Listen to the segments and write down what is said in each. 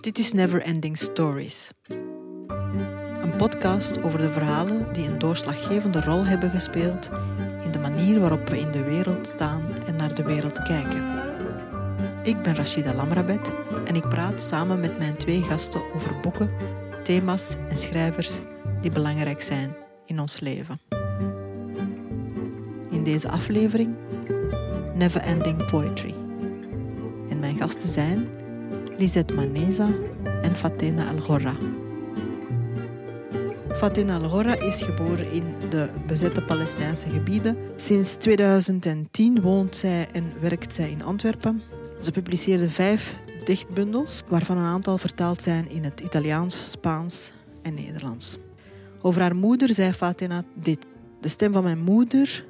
Dit is Never Ending Stories. Een podcast over de verhalen die een doorslaggevende rol hebben gespeeld in de manier waarop we in de wereld staan en naar de wereld kijken. Ik ben Rashida Lamrabet en ik praat samen met mijn twee gasten over boeken, thema's en schrijvers die belangrijk zijn in ons leven. Deze aflevering Never Ending Poetry. En mijn gasten zijn Lisette Maneza en Fatena Al-Ghorra. Fatina Al-Ghorra is geboren in de bezette Palestijnse gebieden. Sinds 2010 woont zij en werkt zij in Antwerpen. Ze publiceerde vijf dichtbundels, waarvan een aantal vertaald zijn in het Italiaans, Spaans en Nederlands. Over haar moeder zei Fatina dit. De stem van mijn moeder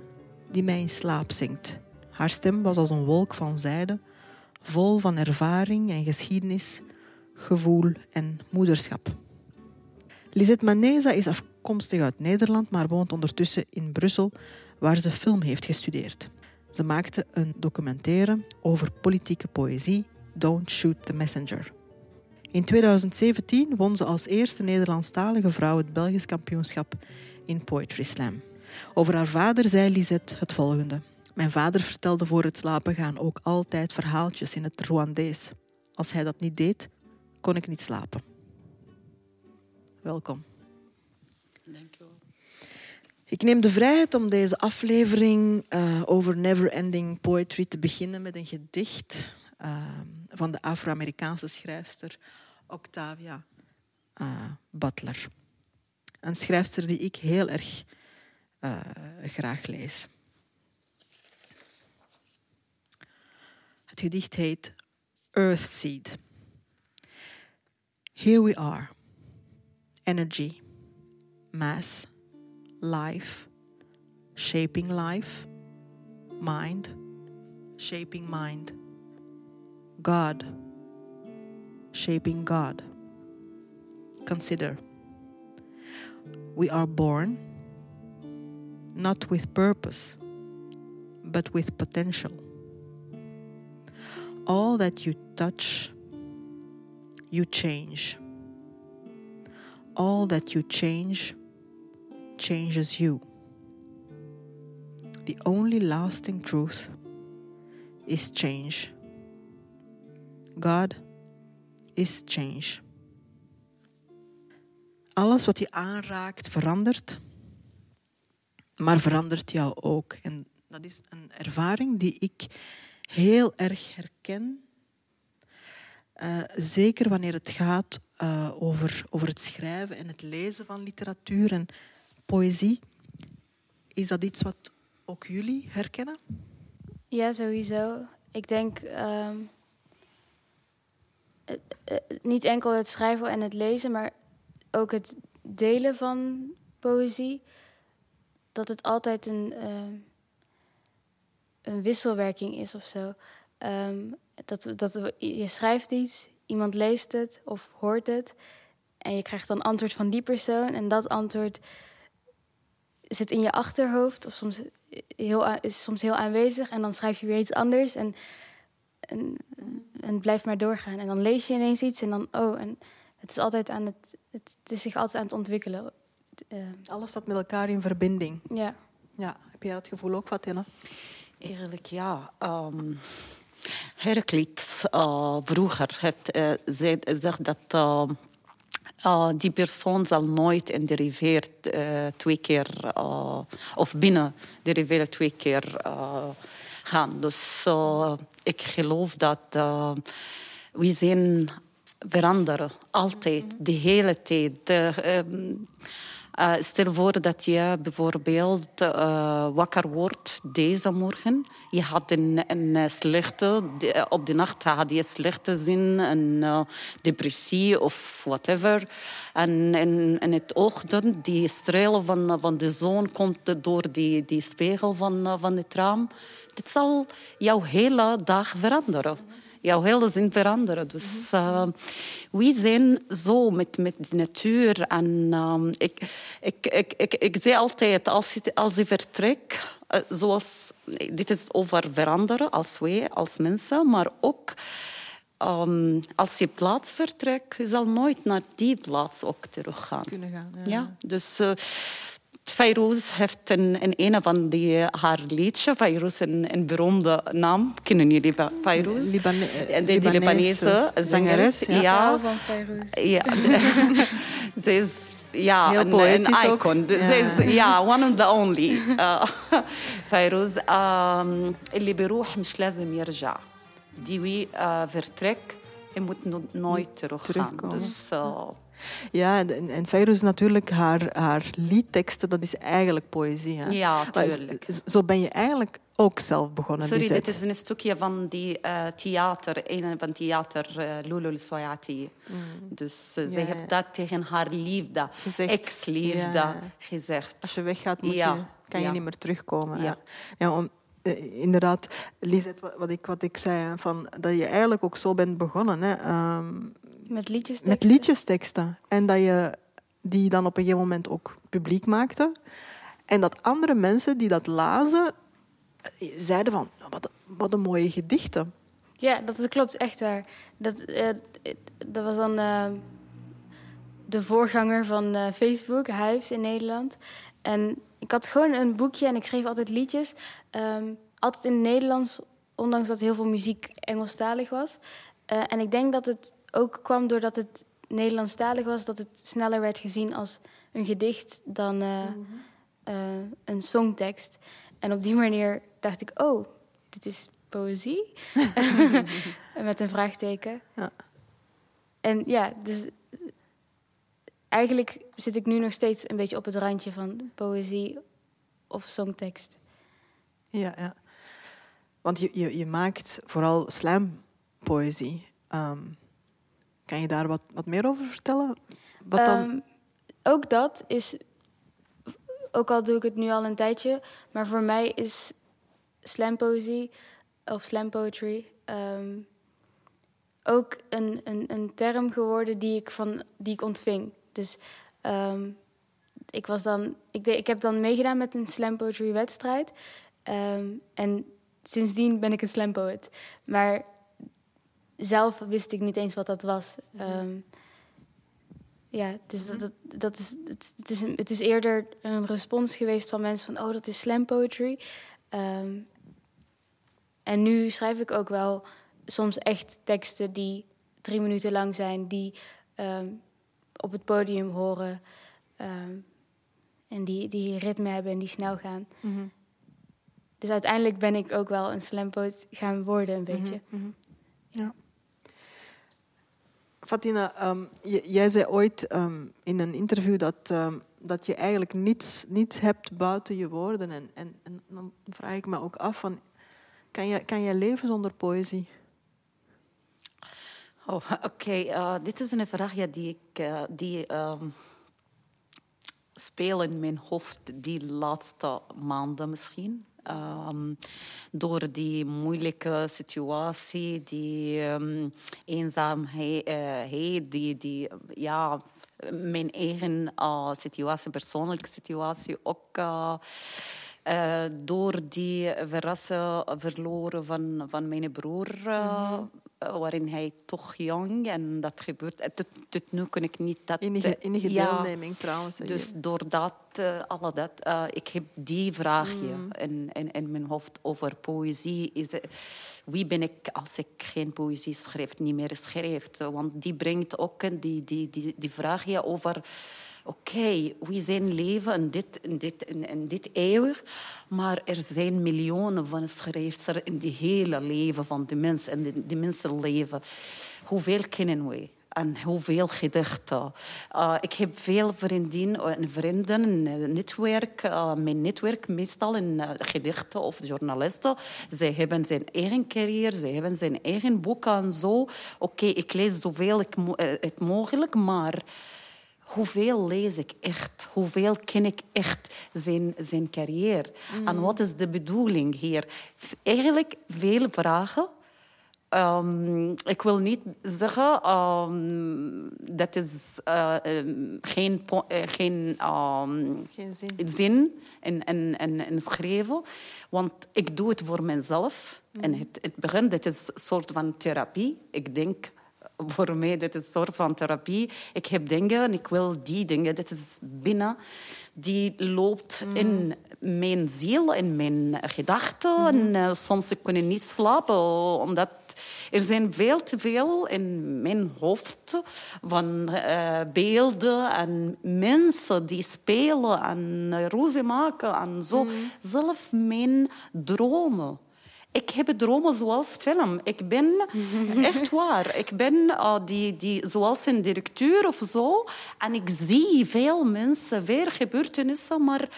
die mij in slaap zingt. Haar stem was als een wolk van zijde, vol van ervaring en geschiedenis, gevoel en moederschap. Lisette Maneza is afkomstig uit Nederland, maar woont ondertussen in Brussel, waar ze film heeft gestudeerd. Ze maakte een documentaire over politieke poëzie, Don't Shoot the Messenger. In 2017 won ze als eerste Nederlandstalige vrouw het Belgisch kampioenschap in Poetry Slam. Over haar vader zei Lisette het volgende. Mijn vader vertelde voor het slapen gaan ook altijd verhaaltjes in het Rwandees. Als hij dat niet deed, kon ik niet slapen. Welkom. Dank je wel. Ik neem de vrijheid om deze aflevering uh, over never-ending poetry te beginnen met een gedicht uh, van de Afro-Amerikaanse schrijfster Octavia uh, Butler. Een schrijfster die ik heel erg Eh, graag lees. Het gedicht heet Earthseed. Here we are. Energy, mass, life, shaping life, mind, shaping mind, God, shaping God. Consider we are born not with purpose, but with potential. All that you touch, you change. All that you change changes you. The only lasting truth is change. God is change. Alles wat je aanraakt verandert, maar verandert jou ook. En dat is een ervaring die ik heel erg herken. Uh, zeker wanneer het gaat uh, over, over het schrijven en het lezen van literatuur en poëzie. Is dat iets wat ook jullie herkennen? Ja, sowieso. Ik denk uh, niet enkel het schrijven en het lezen, maar ook het delen van poëzie. Dat het altijd een, uh, een wisselwerking is of zo. Um, dat, dat je schrijft iets, iemand leest het of hoort het. En je krijgt dan antwoord van die persoon. En dat antwoord zit in je achterhoofd. Of soms heel, is soms heel aanwezig. En dan schrijf je weer iets anders. En, en, en blijft maar doorgaan. En dan lees je ineens iets. En dan, oh, en het is altijd aan het, het, is zich altijd aan het ontwikkelen. Uh, Alles staat met elkaar in verbinding. Ja. Ja, heb jij dat gevoel ook, Fatina? Eigenlijk ja. Um, Heraklit uh, vroeger heeft uh, zegt dat uh, die persoon zal nooit in de rivier twee keer of binnen de rivier twee keer gaan. Dus ik geloof dat we zijn veranderen altijd, de hele tijd. Uh, stel voor dat je bijvoorbeeld uh, wakker wordt deze morgen. Je had een, een slechte, op de nacht had je slechte zin, een uh, depressie of whatever. En in, in het ochtend, die stralen van, van de zon komt door die, die spiegel van, van het raam. Dit zal jouw hele dag veranderen jouw hele zin veranderen. Dus uh, we zijn zo met, met de natuur. En uh, ik, ik, ik, ik, ik zeg altijd, als je, als je vertrekt, Uh, zoals, dit is over veranderen als wij, als mensen, maar ook um, als je plaats vertrekt, je zal nooit naar die plaats ook teruggaan. Kunnen gaan. Ja. Ja, dus uh, Fayrouz heeft een, een, een van die, haar liedje, Fayrouz, een, een beroemde naam. Kennen jullie Fayrouz? Libane de, die Libanese zangeres. Ja, Ja, van Feyrouz. ja. ze is ja, Heel een, een ook. icon. Ja. Ze is ja, one of the only. Uh, فيروز um, اللي بيروح مش لازم يرجع. Die wie uh, vertrekt, hij moet no- nooit teruggaan. terugkomen. Dus uh, Ja, en, en Feyrouz natuurlijk, haar, haar liedteksten, dat is eigenlijk poëzie. Hè? ja, tuurlijk. Zo ben je eigenlijk ook zelf begonnen. Sorry, Lisette. dit is een stukje van die uh, theater, een van theater uh, Lulu Soyati. Dus uh, Ja, zij ja. heeft dat tegen haar liefde, Gezegd. ex-liefde, Ja. gezegd. Als je weggaat, moet je, kan je niet meer terugkomen. Ja. Ja. Om, eh, inderdaad, Lisette, wat, ik, wat ik zei, van, dat je eigenlijk ook zo bent begonnen. Hè, ehm, Met liedjes. met liedjesteksten. En dat je die dan op een gegeven moment ook publiek maakte. En dat andere mensen die dat lazen, eh, zeiden van, wat, wat een mooie gedichten. Ja, dat klopt, echt waar. Dat, eh, dat was dan eh, de voorganger van Facebook, Hives in Nederland. En ik had gewoon een boekje en ik schreef altijd liedjes. ehm, altijd in het Nederlands, ondanks dat heel veel muziek Engelstalig was. En ik denk dat het ook kwam doordat het Nederlandstalig was, dat het sneller werd gezien als een gedicht dan eh, eh, een songtekst. En op die manier dacht ik, oh, dit is poëzie. Met een vraagteken. Ja. En ja, dus eigenlijk zit ik nu nog steeds een beetje op het randje van poëzie of songtekst. Ja, ja. Want je, je, je maakt vooral slampoëzie. Ehm, kan je daar wat, wat meer over vertellen? Ehm, ook dat is, ook al doe ik het nu al een tijdje, maar voor mij is slampoëzie of slam poetry ehm, ook een, een, een term geworden die ik, van, die ik ontving. Dus ehm, ik, was dan, ik, deed, ik heb dan meegedaan met een slam poetry wedstrijd. En sindsdien ben ik een slam poet. Maar zelf wist ik niet eens wat dat was. Ehm, ja, dus dat, dat, dat is, het, het, is het is eerder een respons geweest van mensen van... oh, dat is slam poetry. Ehm, en nu schrijf ik ook wel soms echt teksten die drie minuten lang zijn... die ehm, op het podium horen en die, die ritme hebben en die snel gaan. Mhm, Dus uiteindelijk ben ik ook wel een slam poet gaan worden, een beetje. mhm. Ja. Fatina, ehm, jij zei ooit ehm, in een interview dat, ehm, dat je eigenlijk niets, niets hebt buiten je woorden. En, en, en dan vraag ik me ook af, van, kan, je, kan je leven zonder poëzie? Oh, Oké, eh, dit is een vraag ja, die ik eh, die, speel in mijn hoofd die laatste maanden misschien. Ehm, door die moeilijke situatie, die ehm, eenzaamheid, eh, die, die, ja, mijn eigen eh, situatie, persoonlijke situatie ook. eh, door die verrassen verloren van, van mijn broer, eh, waarin hij toch jong en dat gebeurt. eh, Tot, tot nu kan ik niet dat. Innige ja, deelneming trouwens. je. dus door dat, eh, alle dat, eh, ik heb die vraagje in, in, in mijn hoofd over poëzie. Is, wie ben ik als ik geen poëzie schrijf, niet meer schrijf? Want die brengt ook die, die, die, die vraagje over... Oké, we zijn leven in dit, in, dit, in, dit eeuw, maar er zijn miljoenen van schrijvers in die hele leven van de mens en de, de mensenleven. Hoeveel kennen we? En hoeveel gedichten. Uh, ik heb veel vriendinnen en vrienden, een netwerk. Uh, mijn netwerk meestal in gedichten of journalisten. Zij hebben zijn eigen carrière, zij hebben zijn eigen boeken en zo. Oké, ik lees zoveel ik mo eh, het mogelijk, maar hoeveel lees ik echt? Hoeveel ken ik echt zijn, zijn carrière? En wat is de bedoeling hier? Eigenlijk veel vragen ehm, ik wil niet zeggen ehm, dat is uh, geen, uh, geen, um, geen zin, zin in, in, in, in, schrijven. Want ik doe het voor mezelf. Mm. En het, het begint, dit is een soort van therapie. Ik denk voor mij, dit is een soort van therapie. Ik heb dingen en ik wil die dingen. Dit is binnen. Die loopt mm. in mijn ziel, in mijn gedachten. Mm -hmm. En uh, soms ik niet slapen, omdat er zijn veel te veel in mijn hoofd van uh, beelden en mensen die spelen en roze maken en zo. Mm. Zelf mijn dromen. Ik heb dromen zoals film. Ik ben echt waar. Ik ben uh, die, die, zoals een directeur of zo. En ik zie veel mensen, weer gebeurtenissen, maar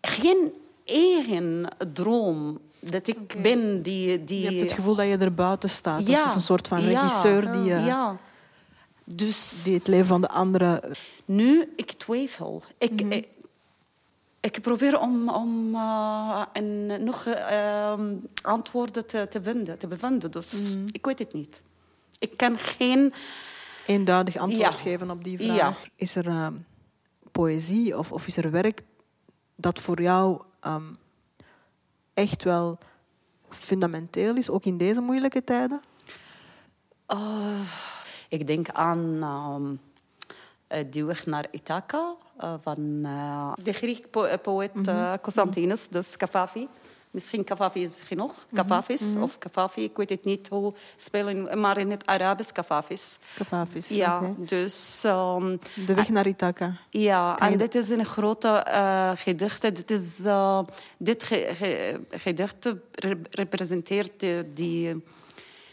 geen eigen droom. Dat ik okay. ben die, die... Je hebt het gevoel dat je er buiten staat. Ja. Dat is een soort van regisseur ja. die, uh, ja. dus, die het leven van de anderen... Nu, ik twijfel. Ik, mm -hmm. ik, ik probeer om, om uh, en nog uh, antwoorden te, te, vinden, te bevinden. Dus mm. ik weet het niet. Ik kan geen... Eenduidig antwoord ja. geven op die vraag. Ja. Is er uh, poëzie of, of is er werk dat voor jou um, echt wel fundamenteel is, ook in deze moeilijke tijden? ik denk aan um, die weg naar Ithaca van uh, de Griek po poëet mm -hmm. Constantinus, dus Kafafi. Misschien Kafafi is genoeg, Kafafis mm -hmm. of Kafafi, ik weet het niet hoe spelen, maar in het Arabisch Kafafis. Kafafis, Ja, okay. dus... Um, de weg naar Ithaca. Ja, en dit is een grote uh, gedicht. Dit, is, uh, dit ge ge gedicht representeert die,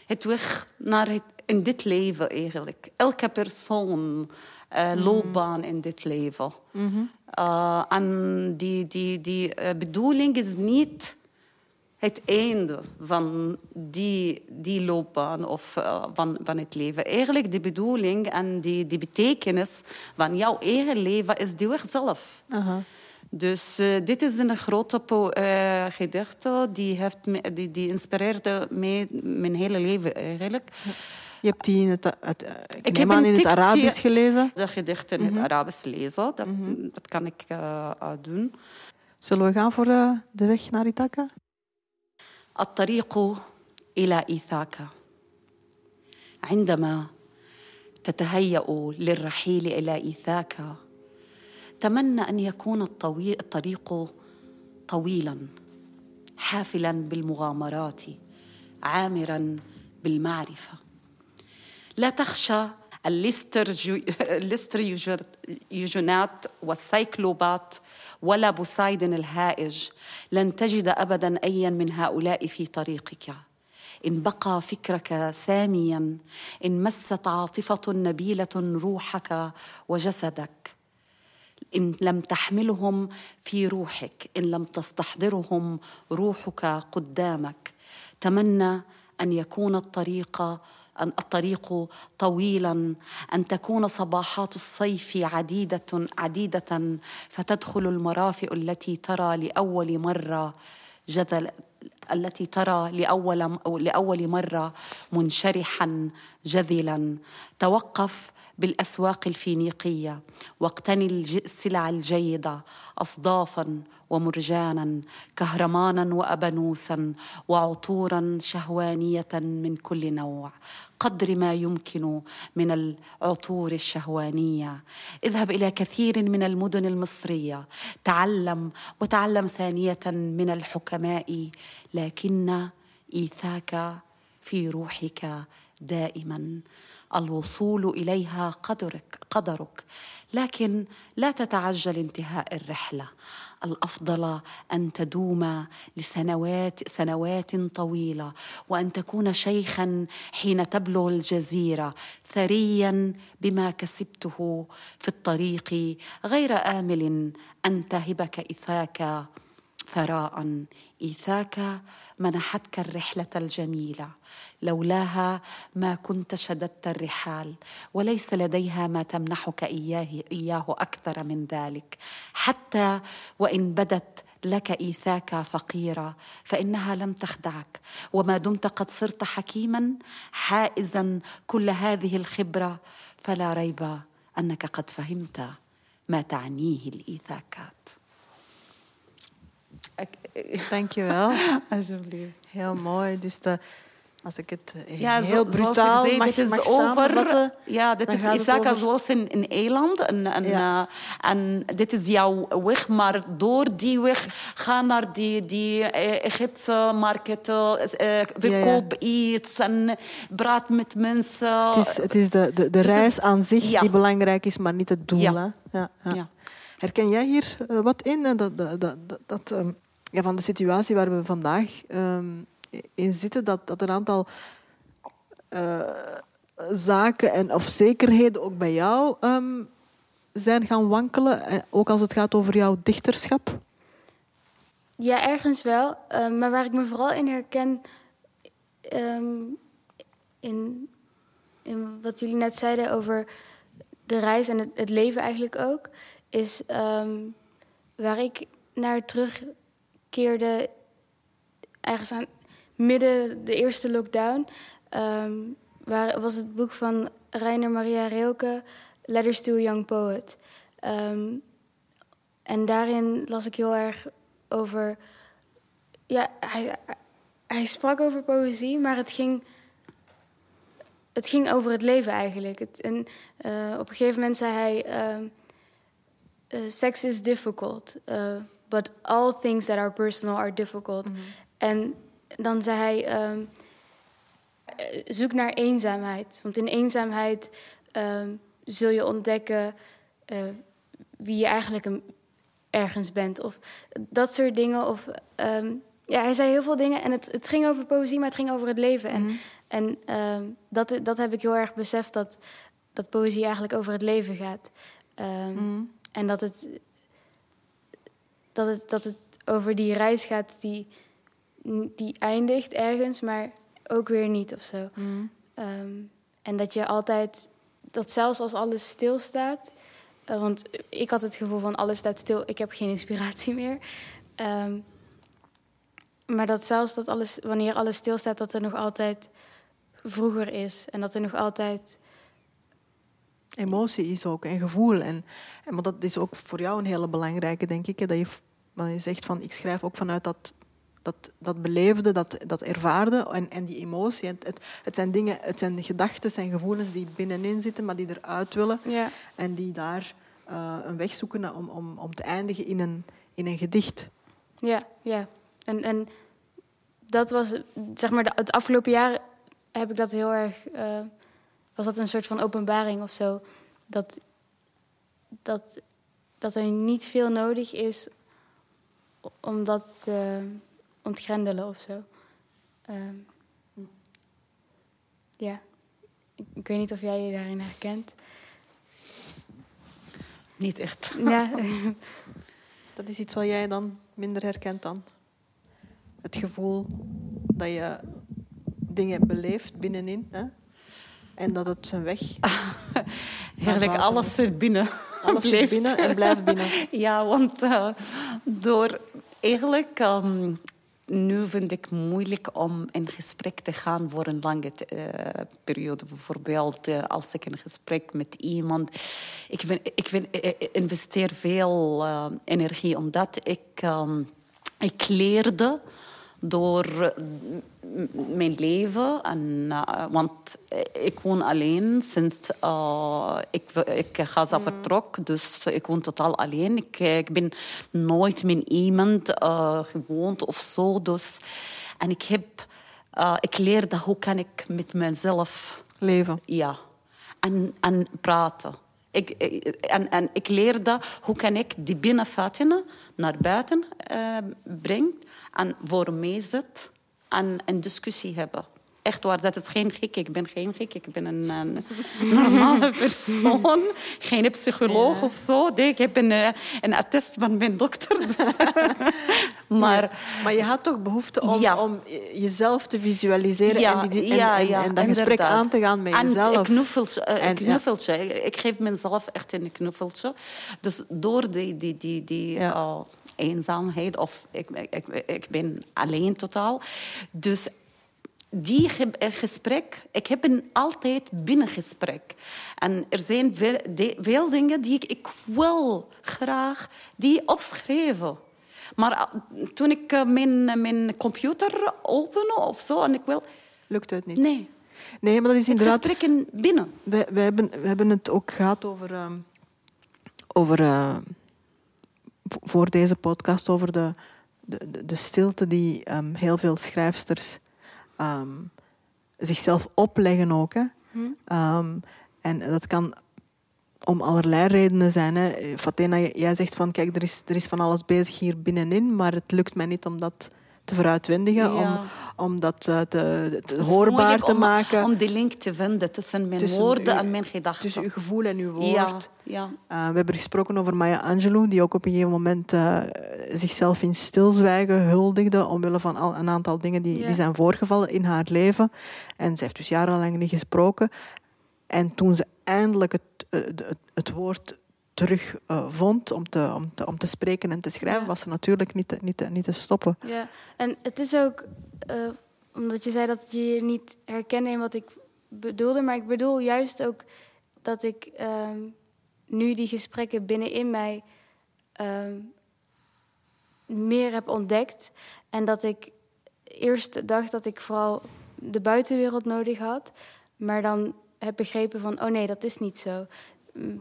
het weg naar het, in dit leven eigenlijk. Elke persoon loopbaan in dit leven. Mm -hmm. uh, en die, die, die uh, bedoeling is niet het einde van die, die loopbaan of van, van het leven. Eigenlijk de bedoeling en die, die betekenis van jouw eigen leven is die weg zelf. Dus dit is een grote gedicht die, heeft me, die, die inspireerde mij mijn hele leven eigenlijk. Ja. Je hebt die in het, het, ik, ik heb aan in het Arabisch gelezen. Dat gedicht in mm -hmm. het Arabisch lezen, dat, mm -hmm. dat kan ik uh, doen. Zullen we gaan voor uh, de weg naar Ithaca? الطريق إلى إيثاكا عندما تتهيأ للرحيل إلى إيثاكا تمنى أن يكون الطريق طويلا حافلا بالمغامرات عامرا بالمعرفه لا تخشى. الليستريوجينات والسيكلوبات ولا بوسايدن الهائج لن تجد ابدا ايا من هؤلاء في طريقك. إن بقى فكرك ساميا إن مست عاطفة نبيلة روحك وجسدك. إن لم تحملهم في روحك إن لم تستحضرهم روحك قدامك. تمنى أن يكون الطريق الطريق طويلا أن تكون صباحات الصيف عديدة عديدة فتدخل المرافئ التي ترى لأول مرة جذل التي ترى لأول لأول مرة منشرحا جذلا. توقف بالأسواق الفينيقية. واقتني السلع الجيدة اصدافا ومرجانا كهرمانا وابانوسا وعطورا شهوانية من كل نوع. قدر ما يمكن من العطور الشهوانية. اذهب إلى كثير من المدن المصرية. تعلم وتعلم ثانية من الحكماء. لكن إيثاك في روحك دائما. الوصول إليها قدرك قدرك. لكن لا تتعجل انتهاء الرحلة. الأفضل أن تدوم لسنوات سنوات طويلة وأن تكون شيخا حين تبلغ الجزيرة ثريا بما كسبته في الطريق غير آمل أن تهبك اثاك ثراء. إيثاك منحتك الرحلة الجميلة. لولاها ما كنت شددت الرحال وليس لديها ما تمنحك إياه إياه أكثر من ذلك. حتى وإن بدت لك إيثاك فقيرة فإنها لم تخدعك. وما دمت قد صرت حكيما حائزا كل هذه الخبرة فلا ريب أنك قد فهمت ما تعنيه الإيثاكات. Dankjewel. Alsjeblieft. Heel mooi. Dus de, als ik het Ja, heel zo, brutaal ik zei, mag, dit is mag over. Ja, dit is Isaka zoals in, in eiland. En, en, Ja. eh, en dit is jouw weg, maar door die weg ga naar die, die eh, Egyptische markten, eh, verkoop iets en praat met mensen. Het is, het is de, de, de is- reis aan zich die belangrijk is, maar niet het doel. Hè? Ja. Herken jij hier eh, wat in? dat, dat, dat, dat, ehm, van de situatie waar we vandaag ehm, in zitten, dat, dat een aantal eh, zaken en, of zekerheden ook bij jou ehm, zijn gaan wankelen, eh, ook als het gaat over jouw dichterschap? Ja, ergens wel. Eh, maar waar ik me vooral in herken, ehm, in, wat jullie net zeiden over de reis en het, leven eigenlijk ook, is ehm, waar ik naar terugkeerde, ergens aan midden de eerste lockdown, ehm, waar, was het boek van Rainer Maria Rilke, Letters to a Young Poet. Ehm, en daarin las ik heel erg over. Ja, hij, hij sprak over poëzie, maar het ging. Het ging over het leven eigenlijk. Het, en eh, op een gegeven moment zei hij: ehm, eh, Sex is difficult, eh, but all things that are personal are difficult. En dan zei hij: ehm, eh, Zoek naar eenzaamheid. Want in eenzaamheid ehm, zul je ontdekken eh, wie je eigenlijk een, ergens bent. Of dat soort dingen. Of, ehm, ja, hij zei heel veel dingen. En het, het ging over poëzie, maar het ging over het leven. En, en ehm, dat, dat heb ik heel erg beseft, dat, dat poëzie eigenlijk over het leven gaat. Ehm, En dat het, dat, het, dat het over die reis gaat die, die eindigt ergens, maar ook weer niet of zo. Ehm, en dat je altijd, dat zelfs als alles stilstaat, eh, want ik had het gevoel van alles staat stil, ik heb geen inspiratie meer. Ehm, maar dat zelfs dat alles, wanneer alles stilstaat, dat er nog altijd vroeger is. En dat er nog altijd. Emotie is ook en gevoel. En, en, maar dat is ook voor jou een hele belangrijke, denk ik. Hè, dat je, wanneer je zegt van ik schrijf ook vanuit dat, dat, dat beleefde, dat, dat ervaarde en, en die emotie. Het, het, het zijn dingen, het zijn gedachten en gevoelens die binnenin zitten, maar die eruit willen. Ja, En die daar eh, een weg zoeken om, om, om te eindigen in een, in een gedicht. ja, ja. En, en dat was, zeg maar, het afgelopen jaar heb ik dat heel erg. eh, was dat een soort van openbaring of zo? Dat, dat, dat er niet veel nodig is om dat te ontgrendelen of zo. Ehm, ja. Ik, ik weet niet of jij je daarin herkent. Niet echt. Ja, Dat is iets wat jij dan minder herkent dan. Het gevoel dat je dingen beleeft binnenin. Hè? En dat het zijn weg. Eigenlijk alles er binnen. Alles zit blijft. binnen en blijft binnen. Ja, want eh, door eigenlijk... ehm, nu vind ik moeilijk om in gesprek te gaan voor een lange eh, periode. Bijvoorbeeld eh, als ik een gesprek met iemand... Ik, ben, ik, ben, ik investeer veel energie omdat ik, ehm, ik leerde door eh, mijn leven. En, eh, want ik woon alleen sinds eh, ik, ik Gaza vertrok. Dus ik woon totaal alleen. Ik, ik ben nooit met iemand eh, gewoond of zo. Dus, en ik, heb, eh, ik leerde hoe kan ik met mezelf Leven. ja, en, en praten. Ik, ik- en, en ik leerde hoe kan ik die binnenvaten naar buiten eh brengen en voor mij zit en een discussie hebben. Echt waar, dat is geen gek. Ik ben geen gek. Ik ben een, een normale persoon. Geen psycholoog of zo. Ik heb een, eh, een attest van mijn dokter. Dus. maar Maar je had toch behoefte om, Ja. om jezelf te visualiseren en, die, en, en, dat gesprek inderdaad. aan te gaan met jezelf. Een knuffeltje. eh, een knuffeltje. Ik geef mezelf echt een knuffeltje. Dus door die, die, die, die eh, eenzaamheid of ik, ik, ik ben alleen totaal. Dus die gesprek, ik heb een altijd binnengesprek. En er zijn veel, veel dingen die ik, ik wil graag die opschrijven. Maar eh, toen ik eh, mijn, mijn computer open of zo en ik wil... Lukt het niet? Nee. Nee, maar dat is inderdaad... Gesprekken binnen. We, we, hebben, we hebben het ook gehad over... Uh, over uh, voor deze podcast over de, de, de stilte die um, heel veel schrijfsters um, zichzelf opleggen ook. Hè. Hm. Um, en dat kan om allerlei redenen zijn. Hè. Fatena, jij zegt van kijk, er is, er is van alles bezig hier binnenin, maar het lukt mij niet om dat te veruitwendigen, om, om dat uh, te, te hoorbaar te om, maken. Om die link te vinden tussen mijn woorden en mijn gedachten. Tussen uw gevoel en uw woord. Ja, ja. Uh, we hebben gesproken over Maya Angelou, die ook op een gegeven moment uh, zichzelf in stilzwijgen huldigde omwille van al, een aantal dingen die, die zijn voorgevallen in haar leven. En ze heeft dus jarenlang niet gesproken. En toen ze eindelijk het, het, het woord terug uh, vond om te, om, te, om te spreken en te schrijven, was er natuurlijk niet te, niet, te, niet te stoppen. Ja, en het is ook, uh, omdat je zei dat je je niet herkende in wat ik bedoelde, maar ik bedoel juist ook dat ik uh, nu die gesprekken binnenin mij ehm, meer heb ontdekt. En dat ik eerst dacht dat ik vooral de buitenwereld nodig had, maar dan heb begrepen van, oh nee, dat is niet zo.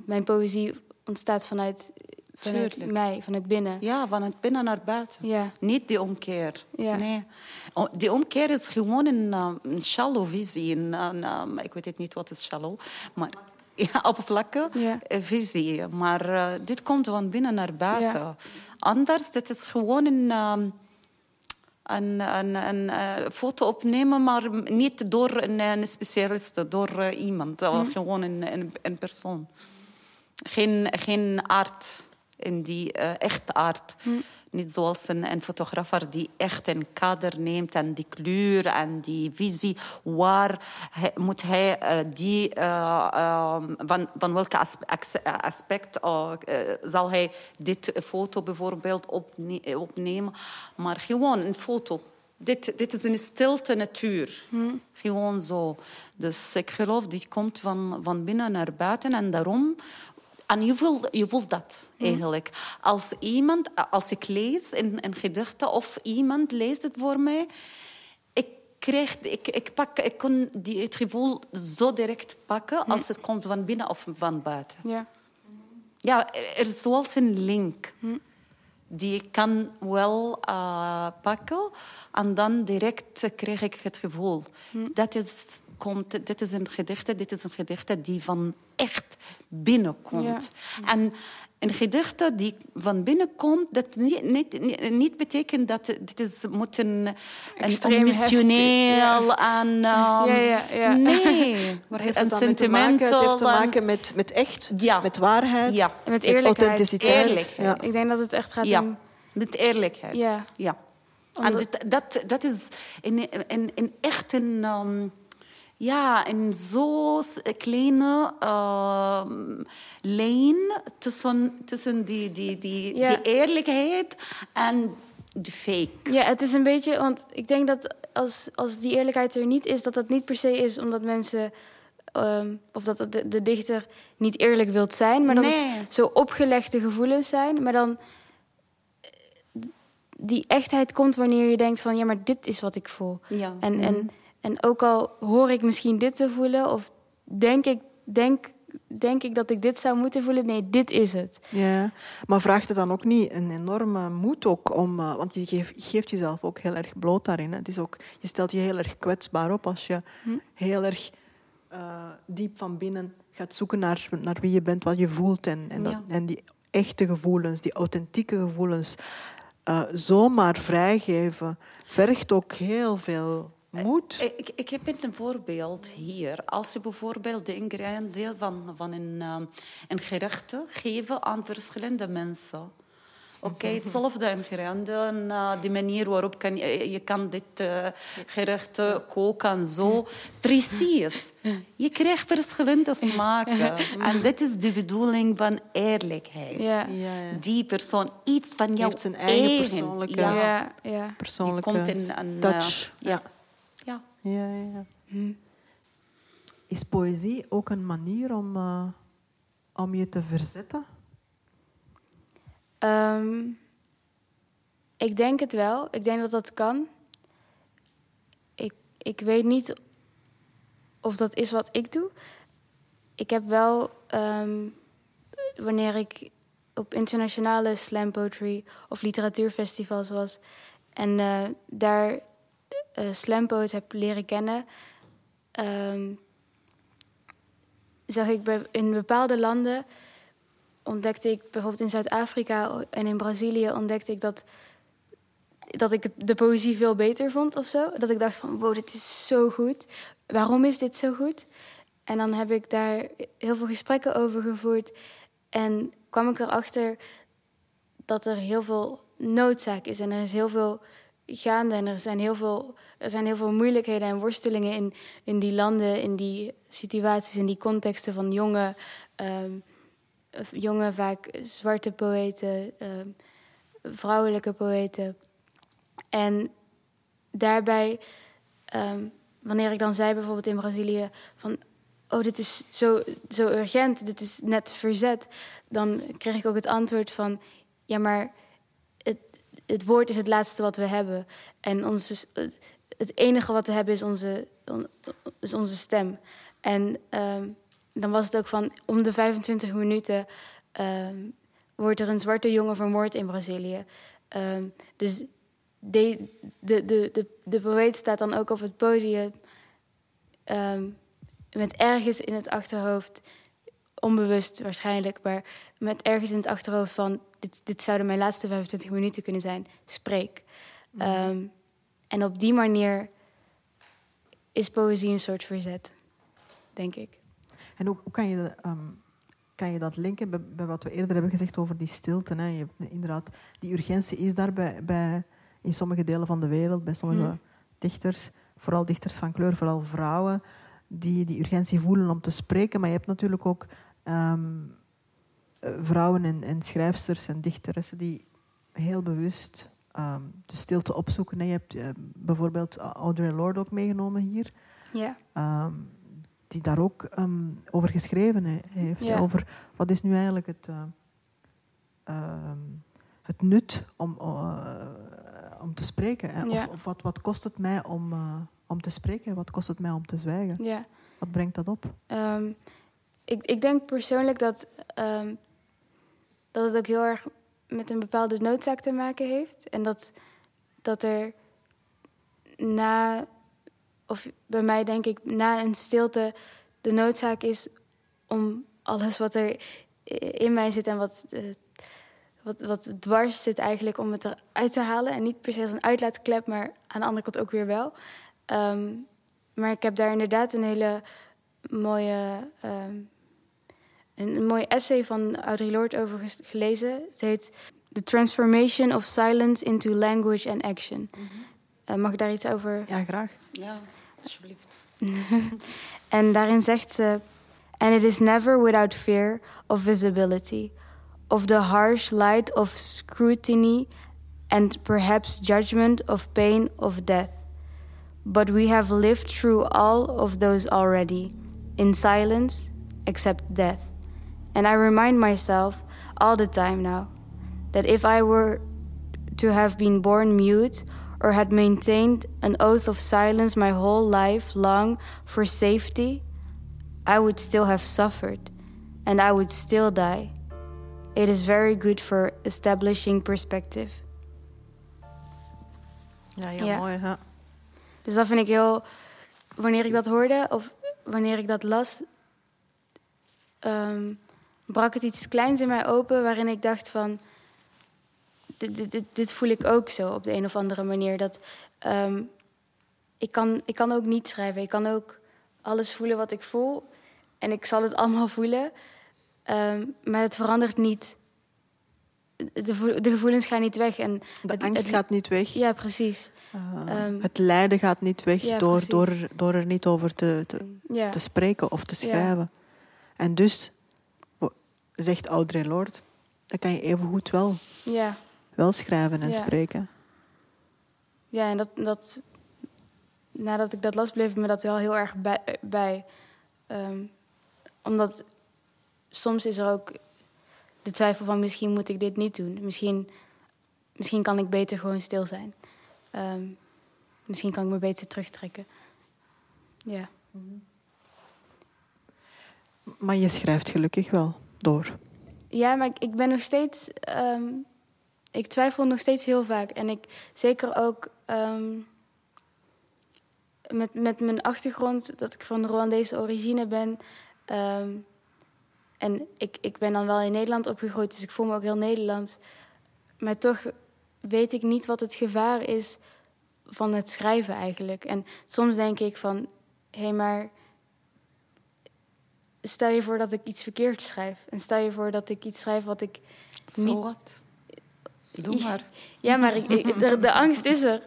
Mijn poëzie ontstaat vanuit, vanuit mij, vanuit binnen. Ja, van het binnen naar buiten. Ja. Niet die omkeer. Ja. Nee. Die omkeer is gewoon een, een shallow visie. Een, een, um, ik weet het niet wat is shallow, maar ja. Eh, visie. Maar uh, dit komt van binnen naar buiten. Ja. Anders, dit is gewoon een... Um, een, een, een uh, foto opnemen, maar niet door een, een specialist, door iemand. Mm. Gewoon een, een, een persoon geen, geen aard in die uh, echt aard. Hm. Niet zoals een, een fotografer die echt een kader neemt en die kleur en die visie. Waar hij, moet hij uh, die, uh, van, van welke aspect zal hij dit foto bijvoorbeeld opne opnemen. Maar gewoon een foto. Dit, dit is een stilte natuur. Hm. Gewoon zo. Dus ik geloof, die komt van, van binnen naar buiten. En daarom en je voelt, je voelt dat mhm. eigenlijk. Als iemand, als ik lees in, in gedichten of iemand leest het voor mij, ik kreeg, ik, ik, pak, ik kon die, het gevoel zo direct pakken mhm. als het komt van binnen of van buiten. Ja, ja er is zoals een link. Mhm. Die ik kan wel uh, pakken en dan direct krijg ik het gevoel. Dat is komt, dit is een gedichte, dit is een gedichte die van echt binnenkomt. En een gedichte die van binnenkomt, dat niet, niet, niet betekent dat dit is, moet een, een emotioneel en... Um, ja, ja, ja. Nee. Maar heeft het sentimental... Het heeft te maken met, met echt, met waarheid, ja. met, eerlijkheid. met authenticiteit. Eerlijkheid. Ik denk dat het echt gaat om... Met eerlijkheid. Ja. ja. En dat, dat, dat is in, in, in echt een... Um, ja, een zo kleine uh, lijn tussen, tussen die, die, die, die eerlijkheid en de fake. Ja, het is een beetje, want ik denk dat als, als die eerlijkheid er niet is, dat dat niet per se is omdat mensen. Um, of dat de, de, dichter niet eerlijk wilt zijn, maar dat het zo opgelegde gevoelens zijn. Maar dan die echtheid komt wanneer je denkt van ja, maar dit is wat ik voel. Ja. En, en mhm. En ook al hoor ik misschien dit te voelen, of denk ik, denk, denk ik dat ik dit zou moeten voelen, nee, dit is het. Ja, maar vraagt het dan ook niet een enorme moed ook om, uh, want je geeft, geeft, jezelf ook heel erg bloot daarin. Hè. Het is ook, je stelt je heel erg kwetsbaar op als je hm? heel erg uh, diep van binnen gaat zoeken naar, naar wie je bent, wat je voelt en, en, dat, en die echte gevoelens, die authentieke gevoelens, uh, zomaar vrijgeven, vergt ook heel veel moet. Eh, ik, ik, heb een voorbeeld hier. Als je bijvoorbeeld de ingrediënten van, van een, um, een gerecht geeft aan verschillende mensen. Oké, hetzelfde ingrediënten. Uh, de manier waarop kan je, je kan dit uh, gerecht koken en zo. Precies. Je krijgt verschillende smaken. En dit is de bedoeling van eerlijkheid. Ja. Die persoon, iets van jouw zijn eigen, persoonlijke, ja. Ja. persoonlijke komt in een, touch. ja. Ja. Ja. Hm. Is poëzie ook een manier om, uh, om je te verzetten? Um, ik denk het wel. Ik denk dat dat kan. Ik, ik weet niet of dat is wat ik doe. Ik heb wel, um, wanneer ik op internationale slam poetry of literatuurfestivals was en uh, daar uh, slam poets heb leren kennen, um, zag ik bij, in bepaalde landen ontdekte ik bijvoorbeeld in Zuid-Afrika en in Brazilië ontdekte ik dat, dat ik de poëzie veel beter vond of zo. Dat ik dacht van wow, dit is zo goed. Waarom is dit zo goed? En dan heb ik daar heel veel gesprekken over gevoerd. En kwam ik erachter dat er heel veel noodzaak is. En er is heel veel gaande. En er zijn heel veel, er zijn heel veel moeilijkheden en worstelingen in, in die landen, in die situaties, in die contexten van jonge, um, jonge vaak zwarte poëten, um, vrouwelijke poëten. En daarbij, um, wanneer ik dan zei bijvoorbeeld in Brazilië van oh, dit is zo, zo urgent, dit is net verzet, dan kreeg ik ook het antwoord van, ja, maar het, woord is het laatste wat we hebben. En onze, het enige wat we hebben is onze, is onze stem. En um, dan was het ook van, om de 25 minuten um, wordt er een zwarte jongen vermoord in Brazilië. Um, dus de, de, de, de, de poëet staat dan ook op het podium met ergens in het achterhoofd, onbewust waarschijnlijk, maar met ergens in het achterhoofd van: dit, dit zouden mijn laatste 25 minuten kunnen zijn, spreek. Mhm. Um, en op die manier is poëzie een soort verzet, denk ik. En hoe, hoe kan, je, um, kan je dat linken bij, bij, wat we eerder hebben gezegd over die stilte? Hè? Je, inderdaad, die urgentie is daar bij, bij, in sommige delen van de wereld, bij sommige mhm. dichters, vooral dichters van kleur, vooral vrouwen die die urgentie voelen om te spreken. Maar je hebt natuurlijk ook um, vrouwen en, en, schrijfsters en dichteressen die heel bewust um, de stilte opzoeken. Je hebt uh, bijvoorbeeld Audre Lorde ook meegenomen hier. Ja. Um, die daar ook over geschreven heeft. Ja. Over wat is nu eigenlijk het, uh, het nut om, om te spreken. Hè? Of, of, wat, wat kost het mij om om te spreken? Wat kost het mij om te zwijgen? Ja. Wat brengt dat op? Ik, ik denk persoonlijk dat, um, dat het ook heel erg met een bepaalde noodzaak te maken heeft. En dat, dat er na, of bij mij denk ik, na een stilte de noodzaak is om alles wat er in mij zit en wat, uh, wat, wat dwars zit eigenlijk, om het eruit te halen. En niet per se als een uitlaatklep, maar aan de andere kant ook weer wel. Um, maar ik heb daar inderdaad een hele mooie, um, een, een mooi essay van Audre Lorde over gelezen. Het heet The Transformation of Silence into Language and Action. Mm -hmm. uh, mag ik daar iets over? Ja, graag. Ja, alsjeblieft. en daarin zegt ze... And it is never without fear of visibility, of the harsh light of scrutiny and perhaps judgment of pain of death. But we have lived through all of those already, in silence, except death. And I remind myself all the time now that if I were to have been born mute or had maintained an oath of silence my whole life long for safety, I would still have suffered and I would still die. It is very good for establishing perspective. Ja, heel ja. mooi. Hè? Dus dat vind ik heel. Wanneer ik dat hoorde of wanneer ik dat las, um, brak het iets kleins in mij open waarin ik dacht van. Dit, dit, dit, voel ik ook zo op de een of andere manier. Dat, um, ik, kan, ik kan ook niet schrijven. Ik kan ook alles voelen wat ik voel. En ik zal het allemaal voelen. Um, maar het verandert niet de, de gevoelens gaan niet weg. En De het- angst het- gaat niet weg. Ja, precies. Eh, Ehm, het lijden gaat niet weg Ja, door, precies. door, door er niet over te, te, Ja, te spreken of te Ja. schrijven. En dus, zegt Audre Lorde, dan kan je evengoed wel, ja. wel schrijven en Ja. spreken. ja en dat, dat, nadat ik dat las, bleef me dat wel heel erg bij. bij. Ehm, omdat soms is er ook de twijfel van misschien moet ik dit niet doen. Misschien, misschien kan ik beter gewoon stil zijn. Ehm, misschien kan ik me beter terugtrekken. Ja. Maar je schrijft gelukkig wel door. Ja, maar ik, ben nog steeds. ehm, ik twijfel nog steeds heel vaak. En ik zeker ook ehm, met, met mijn achtergrond, dat ik van Rwandese origine ben. ehm, en ik, ik ben dan wel in Nederland opgegroeid, dus ik voel me ook heel Nederlands. Maar toch weet ik niet wat het gevaar is van het schrijven eigenlijk. En soms denk ik van, hé, hey, maar stel je voor dat ik iets verkeerd schrijf. En stel je voor dat ik iets schrijf wat ik niet... wat. Doe maar. Ja, maar ik, ik- de, de angst is er.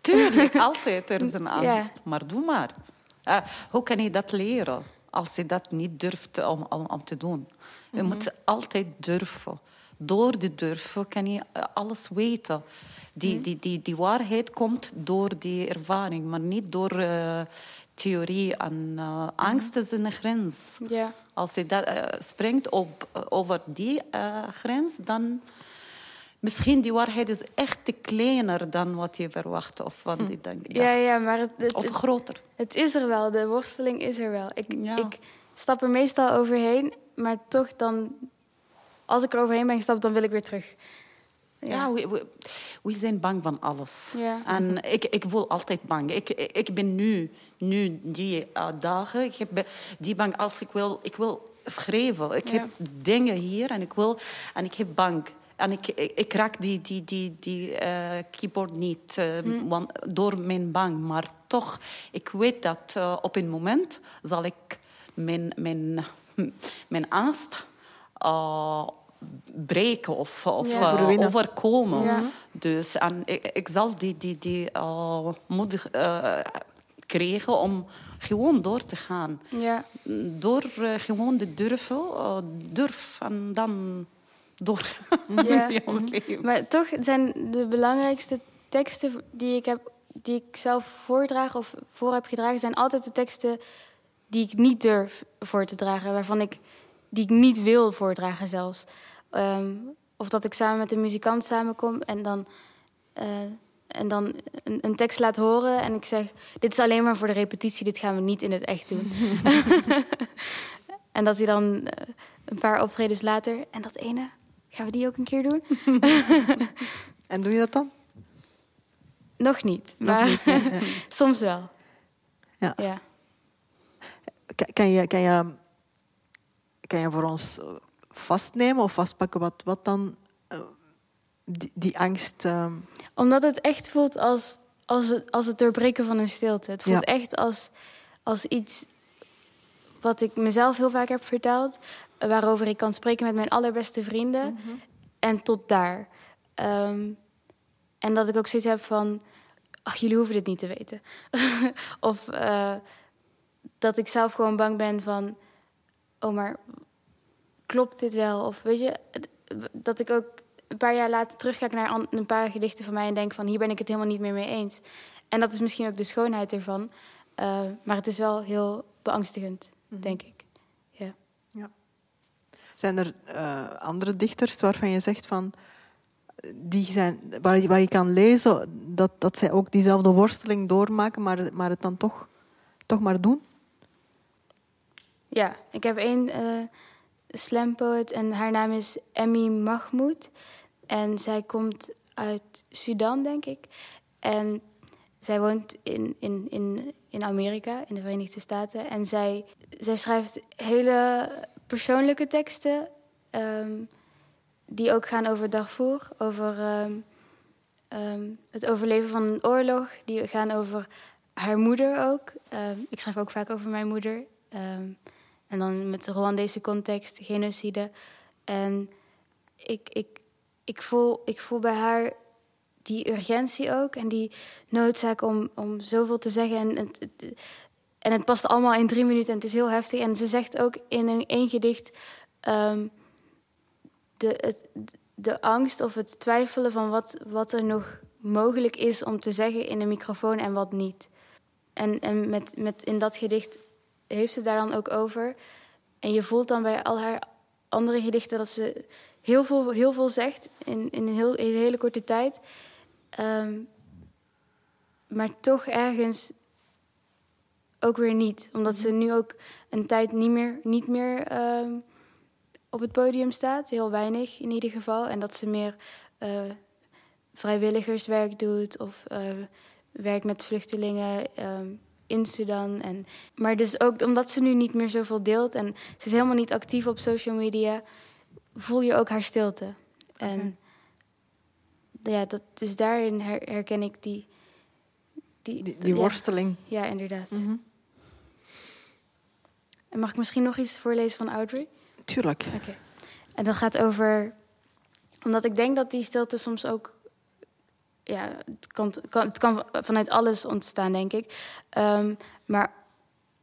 Tuurlijk, altijd er is een Ja. angst. Maar doe maar. Eh, hoe kan je dat leren als je dat niet durft om, om, om te doen? Je moet altijd durven. Door de durven kan je eh, alles weten. Die, die, die, die waarheid komt door die ervaring, maar niet door eh, theorie. En eh, angst is een grens. Ja, Als je dat, eh, springt op, over die eh, grens, dan misschien die waarheid is echt te kleiner dan wat je verwacht of wat je dacht. ja, ja maar het, het, Of groter. het is er wel. De worsteling is er wel. Ik, Ja. ik stap er meestal overheen, maar toch dan... Als ik er overheen ben gestapt, dan wil ik weer terug. Ja, we, we, we zijn bang van alles. Ja. En ik, ik voel altijd bang. Ik, ik ben nu, nu die eh, dagen, ik heb die bang als ik wil, ik wil schrijven. Ik Ja. heb dingen hier en ik wil, en ik heb bang. En ik, ik, ik raak die, die, die, die eh, keyboard niet eh, Hm. want, door mijn bang. Maar toch, ik weet dat op een moment zal ik mijn, mijn, mijn angst breken of, of Ja. eh, overkomen. Ja. Dus en ik, ik zal die, die, die uh, moed uh, krijgen om gewoon door te gaan. Ja, Door uh, gewoon te durven, uh, durf en dan door Ja. maar toch zijn de belangrijkste teksten die ik, heb, die ik zelf voordraag of voor heb gedragen... zijn altijd de teksten die ik niet durf voor te dragen. Waarvan ik, die ik niet wil voordragen zelfs. Ehm, of dat ik samen met een muzikant samenkom en dan... eh, en dan een, een tekst laat horen en ik zeg... dit is alleen maar voor de repetitie, dit gaan we niet in het echt doen. en dat hij dan eh, een paar optredens later... en dat ene, gaan we die ook een keer doen? En doe je dat dan? Nog niet, Nog maar niet, nee, ja. soms wel. Ja. Ja. Kan je, kan, je, kan je voor ons eh, vastnemen of vastpakken wat, wat dan eh, die, die angst... eh, Omdat het echt voelt als, als, het, als het doorbreken van een stilte. Het voelt Ja. echt als, als iets wat ik mezelf heel vaak heb verteld... waarover ik kan spreken met mijn allerbeste vrienden. En tot daar. Ehm, en dat ik ook zoiets heb van... ach, jullie hoeven dit niet te weten. of eh, dat ik zelf gewoon bang ben van... oh, maar klopt dit wel? Of weet je, dat ik ook een paar jaar later terugkijk naar een paar gedichten van mij en denk van hier ben ik het helemaal niet meer mee eens. En dat is misschien ook de schoonheid ervan. Eh, maar het is wel heel beangstigend, denk ik. Ja. ja. Zijn er eh, andere dichters waarvan je zegt van... Die zijn, waar, je, waar je kan lezen dat, dat zij ook diezelfde worsteling doormaken, maar, maar het dan toch, toch maar doen? Ja, ik heb één poet en haar naam is Emmy Mahmoud. En zij komt uit Sudan, denk ik. En zij woont in, in, in, in Amerika, in de Verenigde Staten. En zij, zij schrijft hele persoonlijke teksten... ehm, die ook gaan over Darfur, over ehm, ehm, het overleven van een oorlog. Die gaan over haar moeder ook. Ik schrijf ook vaak over mijn moeder. En dan met de Rwandese context, genocide. En ik, ik ik, voel, ik voel bij haar die urgentie ook en die noodzaak om, om zoveel te zeggen. En het, en het past allemaal in drie minuten en het is heel heftig. En ze zegt ook in een, één gedicht ehm, de, de angst of het twijfelen van wat, wat er nog mogelijk is om te zeggen in een microfoon en wat niet. En, en met, met in dat gedicht heeft ze daar dan ook over. En je voelt dan bij al haar andere gedichten dat ze heel veel, heel veel zegt in, in, een, heel, in een hele korte tijd. Ehm, maar toch ergens ook weer niet. Omdat ze nu ook een tijd niet meer, niet meer ehm, op het podium staat. Heel weinig in ieder geval. En dat ze meer uh, vrijwilligerswerk doet of uh, werk met vluchtelingen ehm, in Sudan. En, maar dus ook omdat ze nu niet meer zoveel deelt en ze is helemaal niet actief op social media, voel je ook haar stilte. En ja, dat, dus daarin herken ik die. Die, die, worsteling. Ja, inderdaad. Mhm. En mag ik misschien nog iets voorlezen van Audrey? Tuurlijk. Oké. En dat gaat over. Omdat ik denk dat die stilte soms ook. Ja, het kan, kan het kan vanuit alles ontstaan, denk ik. Um, maar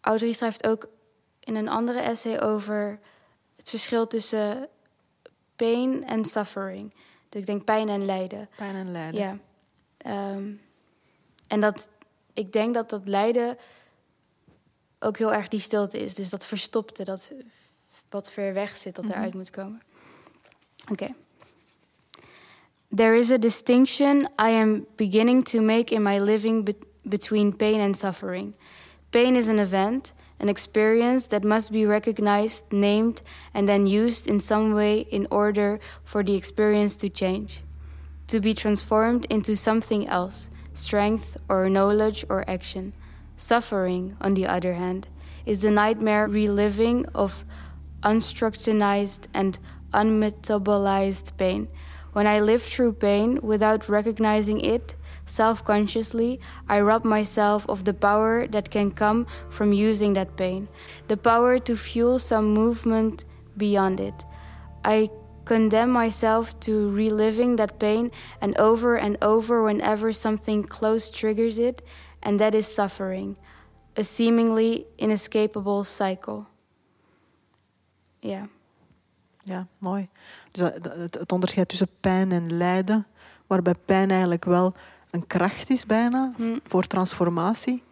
Audrey schrijft ook in een andere essay over het verschil tussen pain en suffering. Dus ik denk pijn en lijden. Pijn en lijden. Ja. Um, en dat, ik denk dat dat lijden ook heel erg die stilte is. Dus dat verstopte, dat wat ver weg zit, dat mm -hmm. eruit moet komen. Oké. Okay. There is a distinction I am beginning to make in my living be between pain and suffering. Pain is an event, an experience that must be recognized, named, and then used in some way in order for the experience to change, to be transformed into something else, strength or knowledge or action. Suffering, on the other hand, is the nightmare reliving of unstructurized and unmetabolized pain. When I live through pain without recognizing it, self consciously, I rob myself of the power that can come from using that pain, the power to fuel some movement beyond it. I condemn myself to reliving that pain and over and over whenever something close triggers it, and that is suffering, a seemingly inescapable cycle. Ja. Ja, mooi. Dus het onderscheid tussen pijn en lijden, waarbij pijn eigenlijk wel een kracht is bijna hm. voor transformatie.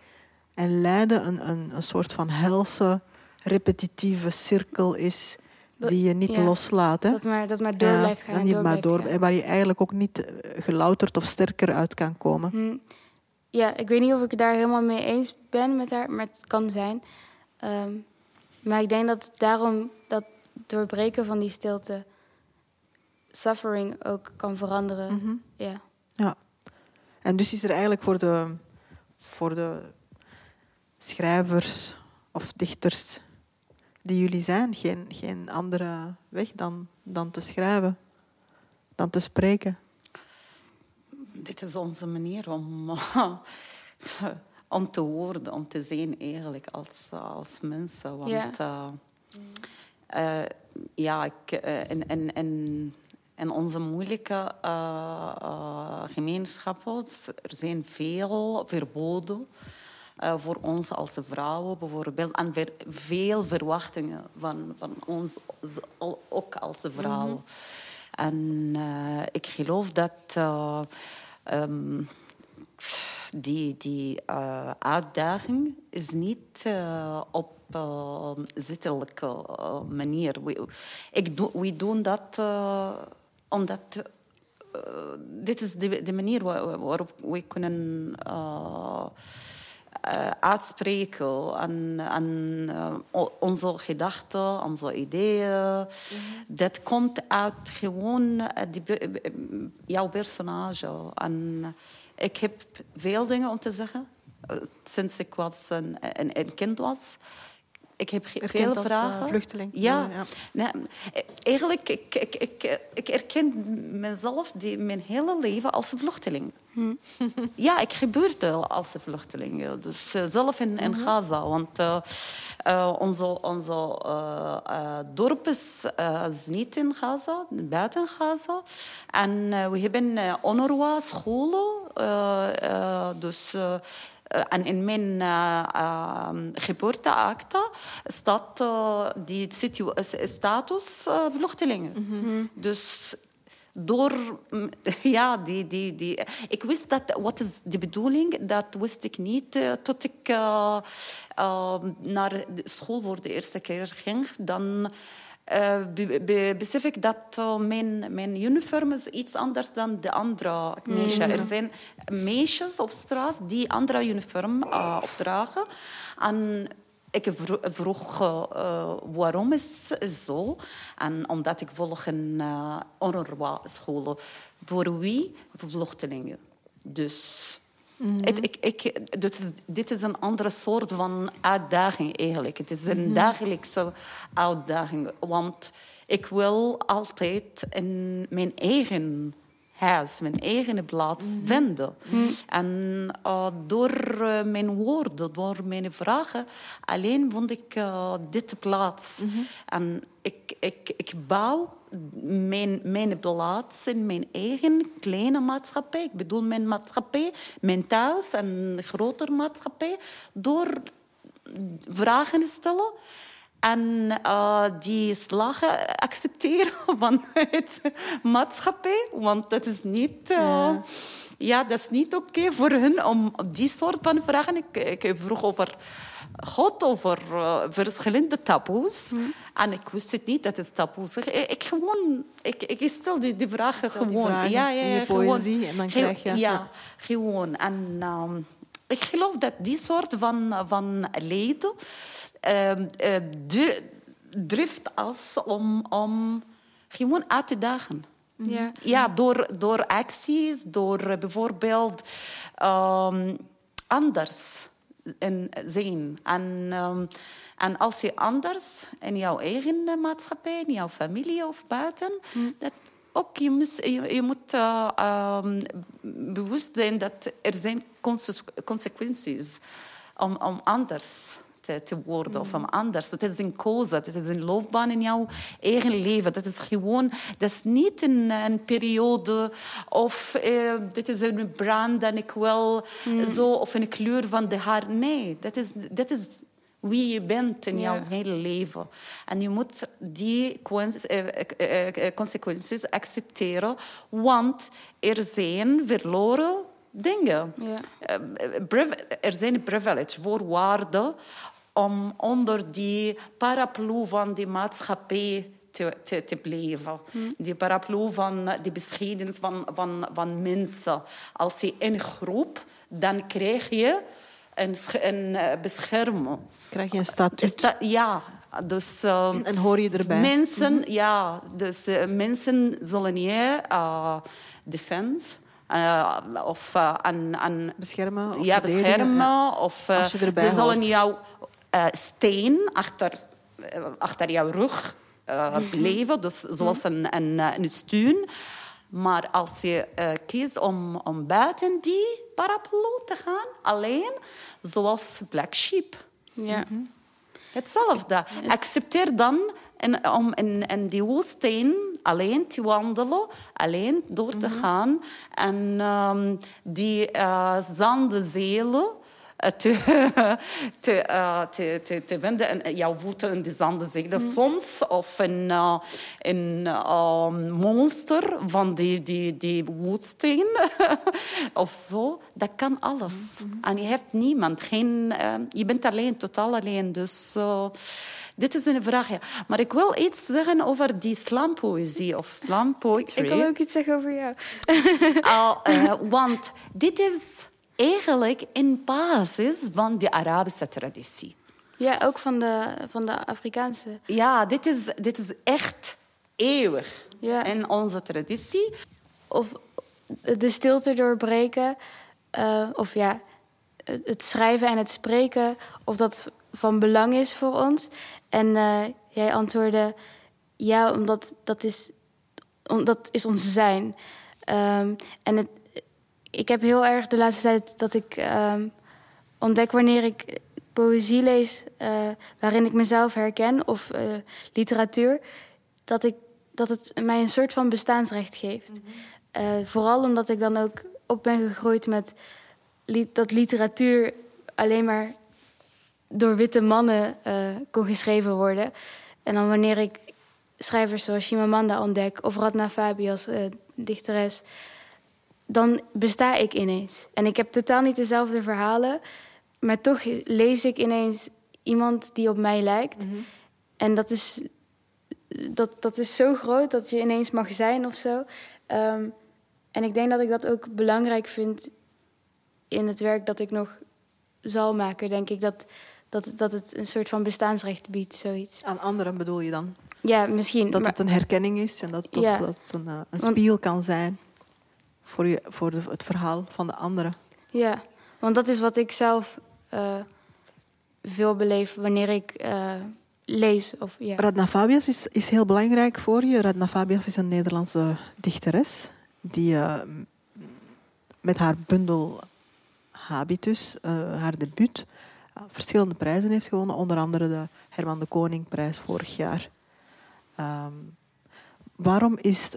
En lijden een, een, een soort van helse, repetitieve cirkel is die je niet loslaat. Hè? Dat, maar, dat maar door blijft gaan. niet maar door, En waar je eigenlijk ook niet eh, gelouterd of sterker uit kan komen. Hm. Ja, ik weet niet of ik het daar helemaal mee eens ben met haar, maar het kan zijn. Ehm, maar ik denk dat daarom dat doorbreken van die stilte suffering ook kan veranderen. Mhm. Ja. ja. En dus is er eigenlijk voor de, voor de schrijvers of dichters die jullie zijn geen, geen andere weg dan, dan te schrijven, dan te spreken? Dit is onze manier om, om te worden, om te zijn eigenlijk als, als mensen. Want ja, uh, ja ik, uh, en, en, en in onze moeilijke uh, gemeenschappen er zijn veel verboden. Uh, voor ons als vrouwen bijvoorbeeld. En ver, veel verwachtingen van, van ons, ook als vrouwen. Mm -hmm. En uh, ik geloof dat uh, um, die, die uitdaging is niet op zittelijke manier. We, ik do, we doen dat omdat uh, dit is de, de manier waarop we kunnen uh, uh, uitspreken aan, aan onze gedachten, onze ideeën. Mm -hmm. Dat komt uit gewoon die, jouw personage. En ik heb veel dingen om te zeggen sinds ik was een, een, een kind was Ik heb veel als, vragen. vluchteling. Ja. Ja. Nee, eigenlijk, ik, ik, ik, ik erken mezelf die, mijn hele leven als vluchteling. Ja, ik gebeurde als een vluchteling. Dus eh, zelf in, in Gaza. Want eh, onze, onze dorp is, is niet in Gaza, buiten Gaza. En we hebben uh, eh, dus... eh, eh, en in mijn uh, uh, geboorteakte staat uh, die situ- status vluchtelingen. Dus door, ja, die, die, die, ik wist dat, wat is de bedoeling, dat wist ik niet uh, tot ik uh, uh, naar de school voor de eerste keer ging. Dan uh, be, be, besef ik dat uh, mijn, mijn uniform is iets anders dan de andere meisjes. Mm. Er zijn meisjes op straat die andere uniform uh, opdragen. En ik vroeg waarom is het zo. En omdat ik volg een uh, UNRWA-school. Voor wie? Voor vluchtelingen. Dus... Mm -hmm. ik, ik, dit, is, dit is een andere soort van uitdaging eigenlijk. Het is een mm -hmm. dagelijkse uitdaging. Want ik wil altijd in mijn eigen huis, mijn eigen plaats mm -hmm. vinden. En uh, door uh, mijn woorden, door mijn vragen, alleen vond ik uh, dit plaats. En ik, ik, ik bouw mijn, mijn plaats in mijn eigen kleine maatschappij. Ik bedoel mijn maatschappij, mijn thuis en een grotere maatschappij. Door vragen te stellen en uh, die slagen accepteren van het maatschappij. Want dat is niet... Uh, ja. ja. dat is niet oké okay voor hen om die soort van vragen... Ik, ik vroeg over God, over uh, verschillende taboes. Mm. En ik wist het niet, dat is taboes. Ik, ik, gewoon, ik, ik stel die, die vragen stel gewoon. Die vragen ja, ja, je gewoon. poëzie en dan krijg je... Ja, ja. gewoon. En um, ik geloof dat die soort van, van leden... Uh, uh, drift als om, om gewoon uit te dagen. Ja, ja door, door acties, door bijvoorbeeld um, anders in zijn. En, um, en als je anders in jouw eigen maatschappij, in jouw familie of buiten, mm. dat ook je, moet, je, je moet uh, um, bewust zijn dat er zijn consequenties om, om anders te, te worden of om anders. Dat is een keuze, dat is een loopbaan in jouw eigen leven. Dat is gewoon, dat is niet een, een periode of uh, dit is een brand en ik wil mm. zo of een kleur van de haar. Nee, dat is, dat is wie je bent in jouw ja. hele leven. En je moet die consequenties accepteren, want er zijn verloren dingen. Ja. Er zijn privilege, voorwaarden om onder die paraplu van die maatschappij te, te, te blijven. Hmm. Die paraplu van de bescheidenis van, van, van mensen. Als je in groep, dan krijg je een, een bescherming. Krijg je een statuut. Sta, ja, dus... Uh, en hoor je erbij. Mensen, mm-hmm. ja, dus uh, mensen zullen je uh, defense... Uh, of aan, aan, beschermen. Of ja, beschermen. Ja. Of uh, ze zullen hoort. Jou steen achter, achter jouw rug mm-hmm. blijven. Dus zoals mm-hmm. een, een, een steun. Maar als je kiest om, om buiten die paraplu te gaan, alleen, zoals Black Sheep. Ja. Mm-hmm. Hetzelfde. Accepteer dan en, om in, in die woestijn alleen te wandelen, alleen door te mm-hmm. gaan. En um, die uh, zandenzelen te, te, uh, te, te, te vinden. En jouw voeten in die zandenzelen mm. soms. Of een, uh, een uh, monster van die, die, die woestijn. of zo. Dat kan alles. Mm-hmm. En je hebt niemand. Geen, je bent alleen, totaal alleen. Dus... Dit is een vraag, ja. Maar ik wil iets zeggen over die slampoëzie of slampoetry. Ik wil ook iets zeggen over jou. want dit is eigenlijk in basis van de Arabische traditie. Ja, ook van de, van de Afrikaanse. Ja, dit is, dit is echt eeuwig ja. in onze traditie. Of de stilte doorbreken, uh, of ja, het schrijven en het spreken, of dat van belang is voor ons. En eh, jij antwoordde ja, omdat dat is, dat is ons zijn. Ehm, en het, ik heb heel erg de laatste tijd dat ik um, ontdek wanneer ik poëzie lees uh, waarin ik mezelf herken of uh, literatuur, dat, ik, dat het mij een soort van bestaansrecht geeft. Mm -hmm. uh, vooral omdat ik dan ook op ben gegroeid met li dat literatuur alleen maar door witte mannen kon geschreven worden. En dan wanneer ik schrijvers zoals Chimamanda ontdek of Radna Fabi als dichteres, dan besta ik ineens. En ik heb totaal niet dezelfde verhalen. Maar toch lees ik ineens iemand die op mij lijkt. Mm -hmm. En dat is, dat, dat is zo groot dat je ineens mag zijn of zo. Um, en ik denk dat ik dat ook belangrijk vind in het werk dat ik nog zal maken. Denk ik dat, dat, dat het een soort van bestaansrecht biedt, zoiets. Aan anderen bedoel je dan? Ja, misschien. Dat maar, het een herkenning is en dat, ja, dat het een, een spiegel kan zijn voor, je, voor de, het verhaal van de anderen. Ja, want dat is wat ik zelf uh, veel beleef wanneer ik uh, lees. Of, ja. Radna Fabias is, is heel belangrijk voor je. Radna Fabias is een Nederlandse dichteres die uh, met haar bundel Habitus, haar debuut, verschillende prijzen heeft gewonnen. Onder andere de Herman de Koningprijs vorig jaar. Um, waarom is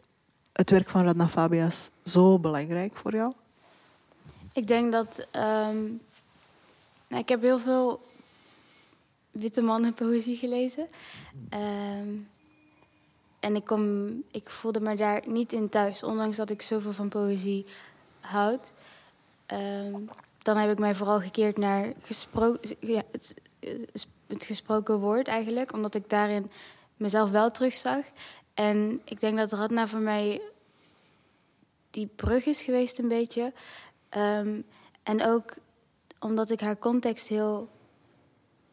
het werk van Radna Fabias zo belangrijk voor jou? Ik denk dat um, nou, ik heb heel veel witte mannen poëzie gelezen. Um, en ik, kom, ik voelde me daar niet in thuis, ondanks dat ik zoveel van poëzie houd. Um, dan heb ik mij vooral gekeerd naar het, het, gesproken woord eigenlijk, omdat ik daarin mezelf wel terugzag. En ik denk dat Radna voor mij die brug is geweest een beetje. Um, en ook omdat ik haar context heel.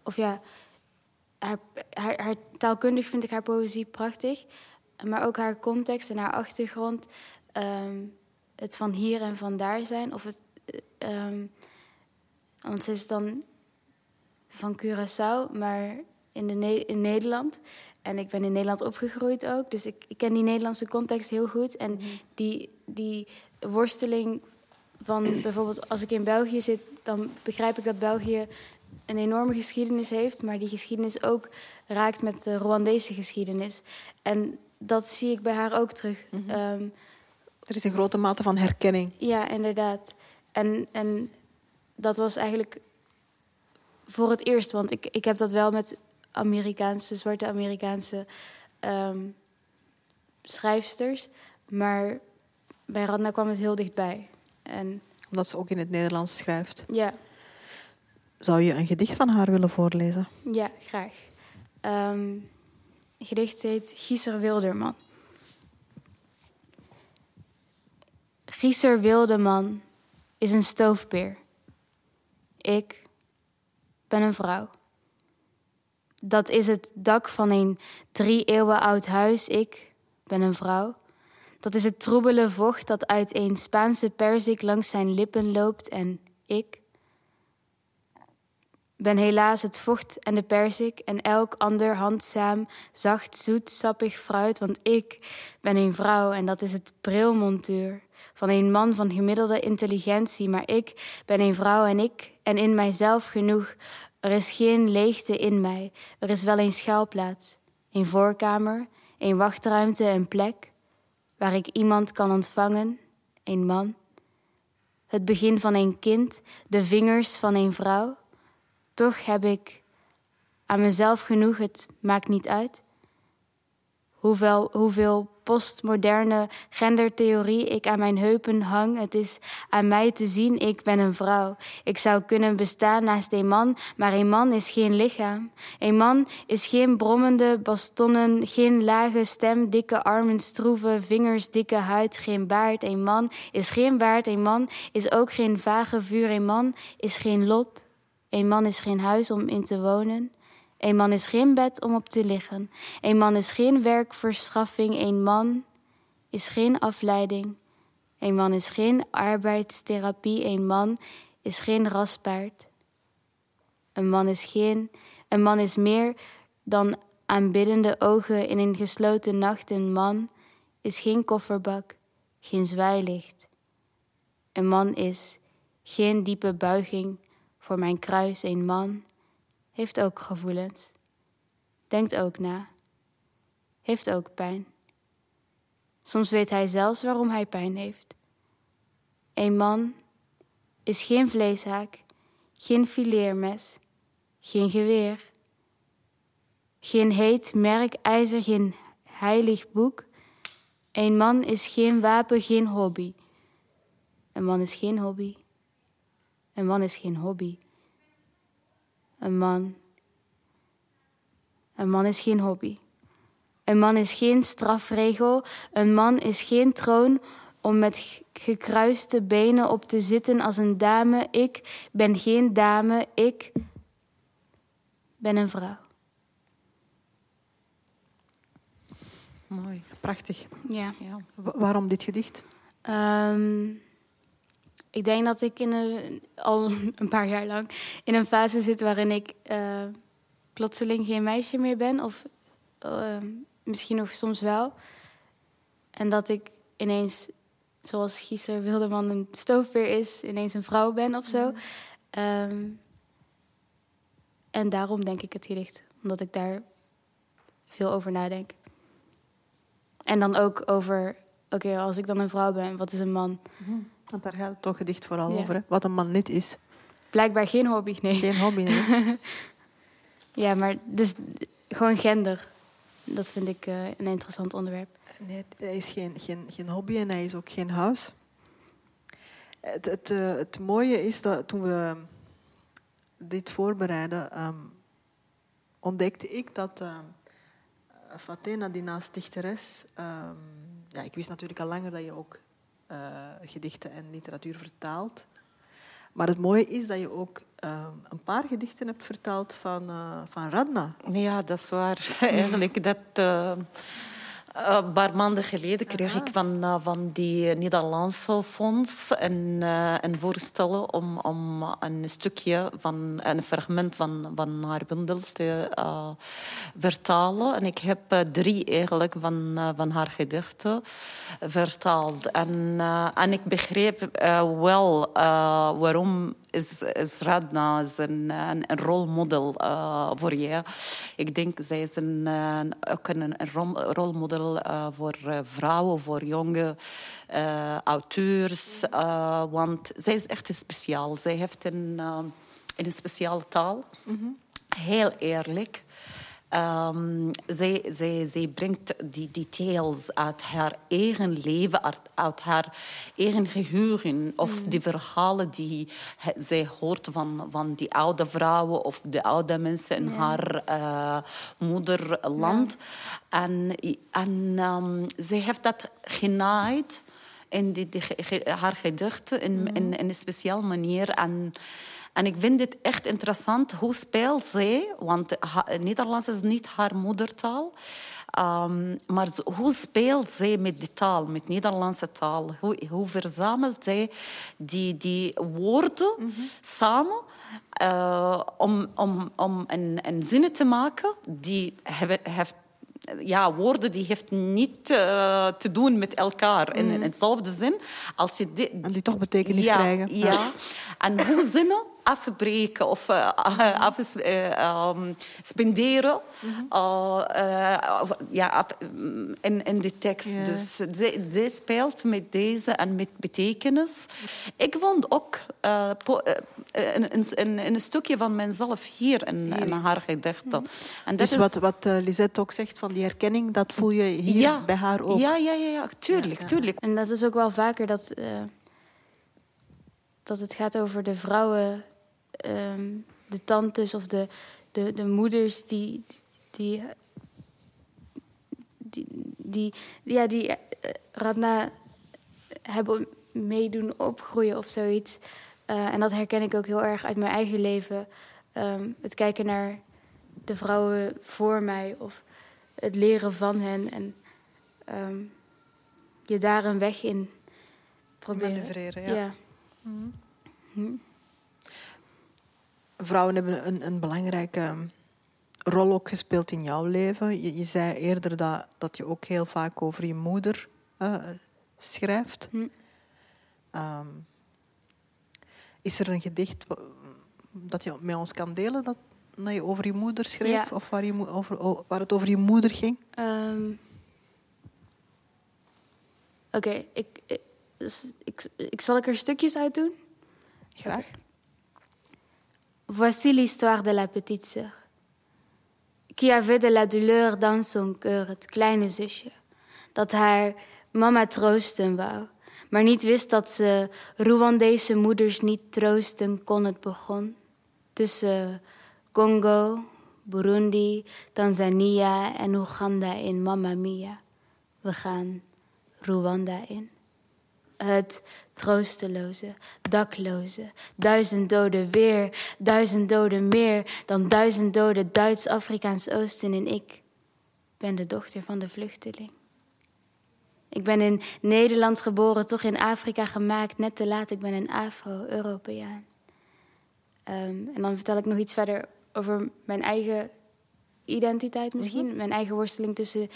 Of ja, haar, haar, taalkundig vind ik haar poëzie prachtig. Maar ook haar context en haar achtergrond. Um, het van hier en van daar zijn. Of het. Um, want ze is dan van Curaçao, maar in, de in Nederland. En ik ben in Nederland opgegroeid ook. Dus ik, ik ken die Nederlandse context heel goed. En mhm. die, die worsteling van bijvoorbeeld als ik in België zit, dan begrijp ik dat België een enorme geschiedenis heeft, maar die geschiedenis ook raakt met de Rwandese geschiedenis. En dat zie ik bij haar ook terug. Mm -hmm. um, er is een grote mate van herkenning. Ja, inderdaad. En, en dat was eigenlijk voor het eerst, want ik, ik heb dat wel met Amerikaanse, zwarte Amerikaanse um, schrijfsters, maar bij Radna kwam het heel dichtbij. En Omdat ze ook in het Nederlands schrijft. Ja. Zou je een gedicht van haar willen voorlezen? Ja, graag. Um, het gedicht heet Gieser Wilderman. Gieser Wilderman is een stoofpeer. Ik ben een vrouw. Dat is het dak van een drie eeuwen oud huis. Ik ben een vrouw. Dat is het troebele vocht dat uit een Spaanse perzik langs zijn lippen loopt en ik ben helaas het vocht en de perzik en elk ander handzaam, zacht, zoet, sappig fruit, want ik ben een vrouw en dat is het brilmontuur van een man van gemiddelde intelligentie, maar ik ben een vrouw en ik en in mijzelf genoeg. Er is geen leegte in mij, er is wel een schuilplaats, een voorkamer, een wachtruimte, een plek waar ik iemand kan ontvangen, een man. Het begin van een kind, de vingers van een vrouw. Toch heb ik aan mezelf genoeg, het maakt niet uit. Hoeveel, hoeveel postmoderne gendertheorie ik aan mijn heupen hang. Het is aan mij te zien, ik ben een vrouw. Ik zou kunnen bestaan naast een man, maar een man is geen lichaam. Een man is geen brommende bastonnen, geen lage stem, dikke armen, stroeve vingers, dikke huid, geen baard. Een man is geen baard, een man is ook geen vage vuur. Een man is geen lot. Een man is geen huis om in te wonen. Een man is geen bed om op te liggen. Een man is geen werkverschaffing. Een man is geen afleiding. Een man is geen arbeidstherapie. Een man is geen raspaard. Een man is geen, een man is meer dan aanbiddende ogen in een gesloten nacht. Een man is geen kofferbak, geen zwaailicht. Een man is geen diepe buiging voor mijn kruis. Een man heeft ook gevoelens, denkt ook na, heeft ook pijn. Soms weet hij zelfs waarom hij pijn heeft. Een man is geen vleeshaak, geen fileermes, geen geweer, geen heet merk ijzer, geen heilig boek. Een man is geen wapen, geen hobby. Een man is geen hobby. Een man is geen hobby. Een man. Een man is geen hobby. Een man is geen strafregel. Een man is geen troon om met gekruiste benen op te zitten als een dame. Ik ben geen dame. Ik ben een vrouw. Mooi. Prachtig. Ja. Ja. Wa- waarom dit gedicht? Ehm, ik denk dat ik in een, al een paar jaar lang in een fase zit waarin ik eh, plotseling geen meisje meer ben. Of eh, misschien nog soms wel. En dat ik ineens, zoals Gieser Wilderman een stoofpeer is, ineens een vrouw ben of zo. Ehm, en daarom denk ik het gedicht. Omdat ik daar veel over nadenk. En dan ook over, oké, als ik dan een vrouw ben, wat is een man? Want daar gaat het toch gedicht vooral Ja. over. Hè? Wat een man niet is. Blijkbaar geen hobby, nee. Geen hobby. Nee. Ja, maar dus gewoon gender. Dat vind ik eh, een interessant onderwerp. nee, hij is geen, geen, geen hobby en hij is ook geen huis. Het, het, eh, het mooie is dat toen we dit voorbereiden, ehm, ontdekte ik dat eh Fatena, die naast dichteres... ehm, ja, ik wist natuurlijk al langer dat je ook eh, gedichten en literatuur vertaalt. Maar het mooie is dat je ook ehm, een paar gedichten hebt vertaald van, eh, van Radna. Ja, dat is waar. Eigenlijk, dat, eh, een paar maanden geleden kreeg ik van, eh, van die Nederlandse fonds een, eh, een voorstel om, om een stukje van een fragment van, van haar bundel te vertalen. En ik heb drie eigenlijk van, van haar gedichten vertaald. En, en ik begreep wel waarom is, is Radna is een, een, een rolmodel voor je. Ik denk zij is een, ook een, een rol- rolmodel eh, voor eh, vrouwen, voor jonge eh, auteurs. want zij is echt speciaal. Zij heeft een, een speciale taal. Heel eerlijk. Ehm, zij, zij, zij brengt die details uit haar eigen leven, uit, uit haar eigen geheugen. Of die verhalen die he- zij hoort van, van die oude vrouwen of de oude mensen in haar eh, moederland. En, en ehm, zij heeft dat genaaid in die, haar gedichten in, in, in een speciale manier. En, en ik vind het echt interessant hoe speelt zij, want Nederlands is niet haar moedertaal. Ehm, maar hoe speelt zij met die taal, met Nederlandse taal? Hoe, hoe verzamelt zij die, die woorden samen eh, om, om, om een, een zin te maken die hebben, heeft ja, woorden die heeft niet eh, te doen met elkaar in, in hetzelfde zin. Als je dit, En die toch betekenis ja, krijgen. Ja. En hoe zinnen afbreken of uh, af, uh, um, spenderen uh, ja, af, in, in de tekst. Ja. Dus zij, zij speelt met deze en met betekenis. Ik vond ook uh, po, een, een, een, stukje van mezelf hier in, in haar gedichten. En dus wat, wat Lisette ook zegt van die herkenning, dat voel je hier ja, bij haar ook? Ja, ja, ja, ja tuurlijk, ja, tuurlijk. En dat is ook wel vaker dat, uh, dat het gaat over de vrouwen, um, de tantes of de, de, de moeders die, die, die, die, ja, die uh, Radna hebben meedoen opgroeien of zoiets. Uh, en dat herken ik ook heel erg uit mijn eigen leven. Um, het kijken naar de vrouwen voor mij of het leren van hen. En um, je daar een weg in proberen. Manoeuvreren, ja. ja. Mm. Mm. Vrouwen hebben een, een belangrijke rol ook gespeeld in jouw leven. Je, je zei eerder dat, dat je ook heel vaak over je moeder uh, schrijft. Hm. Um, is er een gedicht dat je met ons kan delen dat, dat je over je moeder schreef? Ja. Of waar, je, over, waar het over je moeder ging? Um, Oké, okay, ik, ik, ik, ik, zal ik er stukjes uit doen? Graag. Okay. Voici l'histoire de la petite sœur. Qui avait de la douleur dans son cœur, het kleine zusje. Dat haar mama troosten wou, maar niet wist dat ze Rwandese moeders niet troosten kon. Het begon tussen Congo, Burundi, Tanzania en Oeganda in Mamma Mia. We gaan Rwanda in. Het troosteloze, dakloze, duizend doden weer, duizend doden meer dan duizend doden Duits-Afrikaans Oosten en ik ben de dochter van de vluchteling. Ik ben in Nederland geboren, toch in Afrika gemaakt, net te laat. Ik ben een Afro-Europeaan. Um, en dan vertel ik nog iets verder over mijn eigen identiteit misschien. Mm-hmm. Mijn eigen worsteling tussen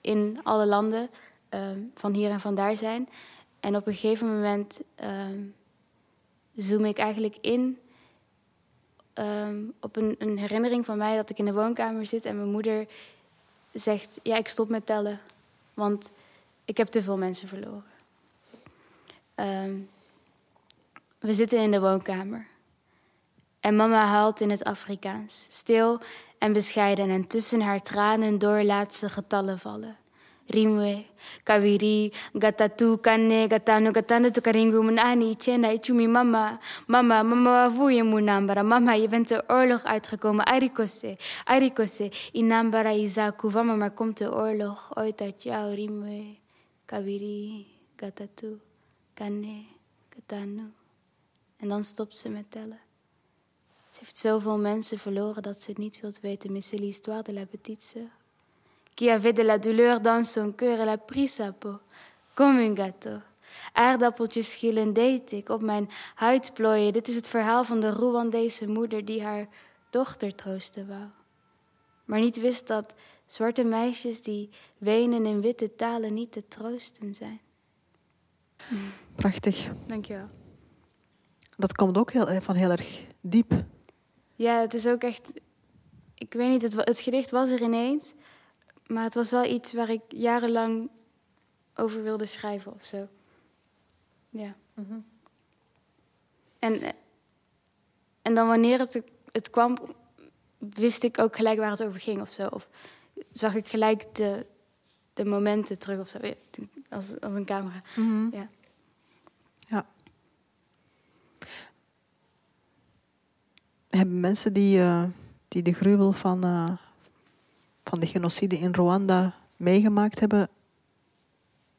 in alle landen, um, van hier en van daar zijn. En op een gegeven moment um, zoom ik eigenlijk in op een, een herinnering van mij dat ik in de woonkamer zit en mijn moeder zegt: Ja, ik stop met tellen. Want ik heb te veel mensen verloren. Um, we zitten in de woonkamer. En mama huilt in het Afrikaans, stil en bescheiden. En tussen haar tranen door laat ze getallen vallen. Rimwe, Kawiri, Gatatu, Kane, Gatano, Gatano, Tukaringu, Munani, Chena, Ichumi, mama. Mama, mama, wavuye munambara. Mama, je bent de oorlog uitgekomen. Arikose, Arikose, Inambara, Izaku. Vama, maar komt de oorlog ooit uit jou, Rimwe. Kabiri, Gatatu, Kane, Katanu. En dan stopt ze met tellen. Ze heeft zoveel mensen verloren dat ze het niet wilt weten. Mais l'histoire de la petite. Qui avait de la douleur dans son cœur. Elle a pris sa peau, comme un gâteau. Aardappeltjes schillen deed ik, op mijn huid plooien. Dit is het verhaal van de Rwandese moeder die haar dochter troosten wou. Maar niet wist dat zwarte meisjes die wenen in witte talen niet te troosten zijn. Prachtig. Dankjewel. Dat komt ook heel, van heel erg diep. Ja, het is ook echt. Ik weet niet, het, het gedicht was er ineens. Maar het was wel iets waar ik jarenlang over wilde schrijven of zo. Ja. Mm -hmm. en, en dan wanneer het, het kwam, wist ik ook gelijk waar het over ging of zo. Of zag ik gelijk de, de momenten terug of zo. Als, als een camera. Mm -hmm. Ja. ja. Hebben mensen die, uh, die de gruwel van, uh, van de genocide in Rwanda meegemaakt hebben,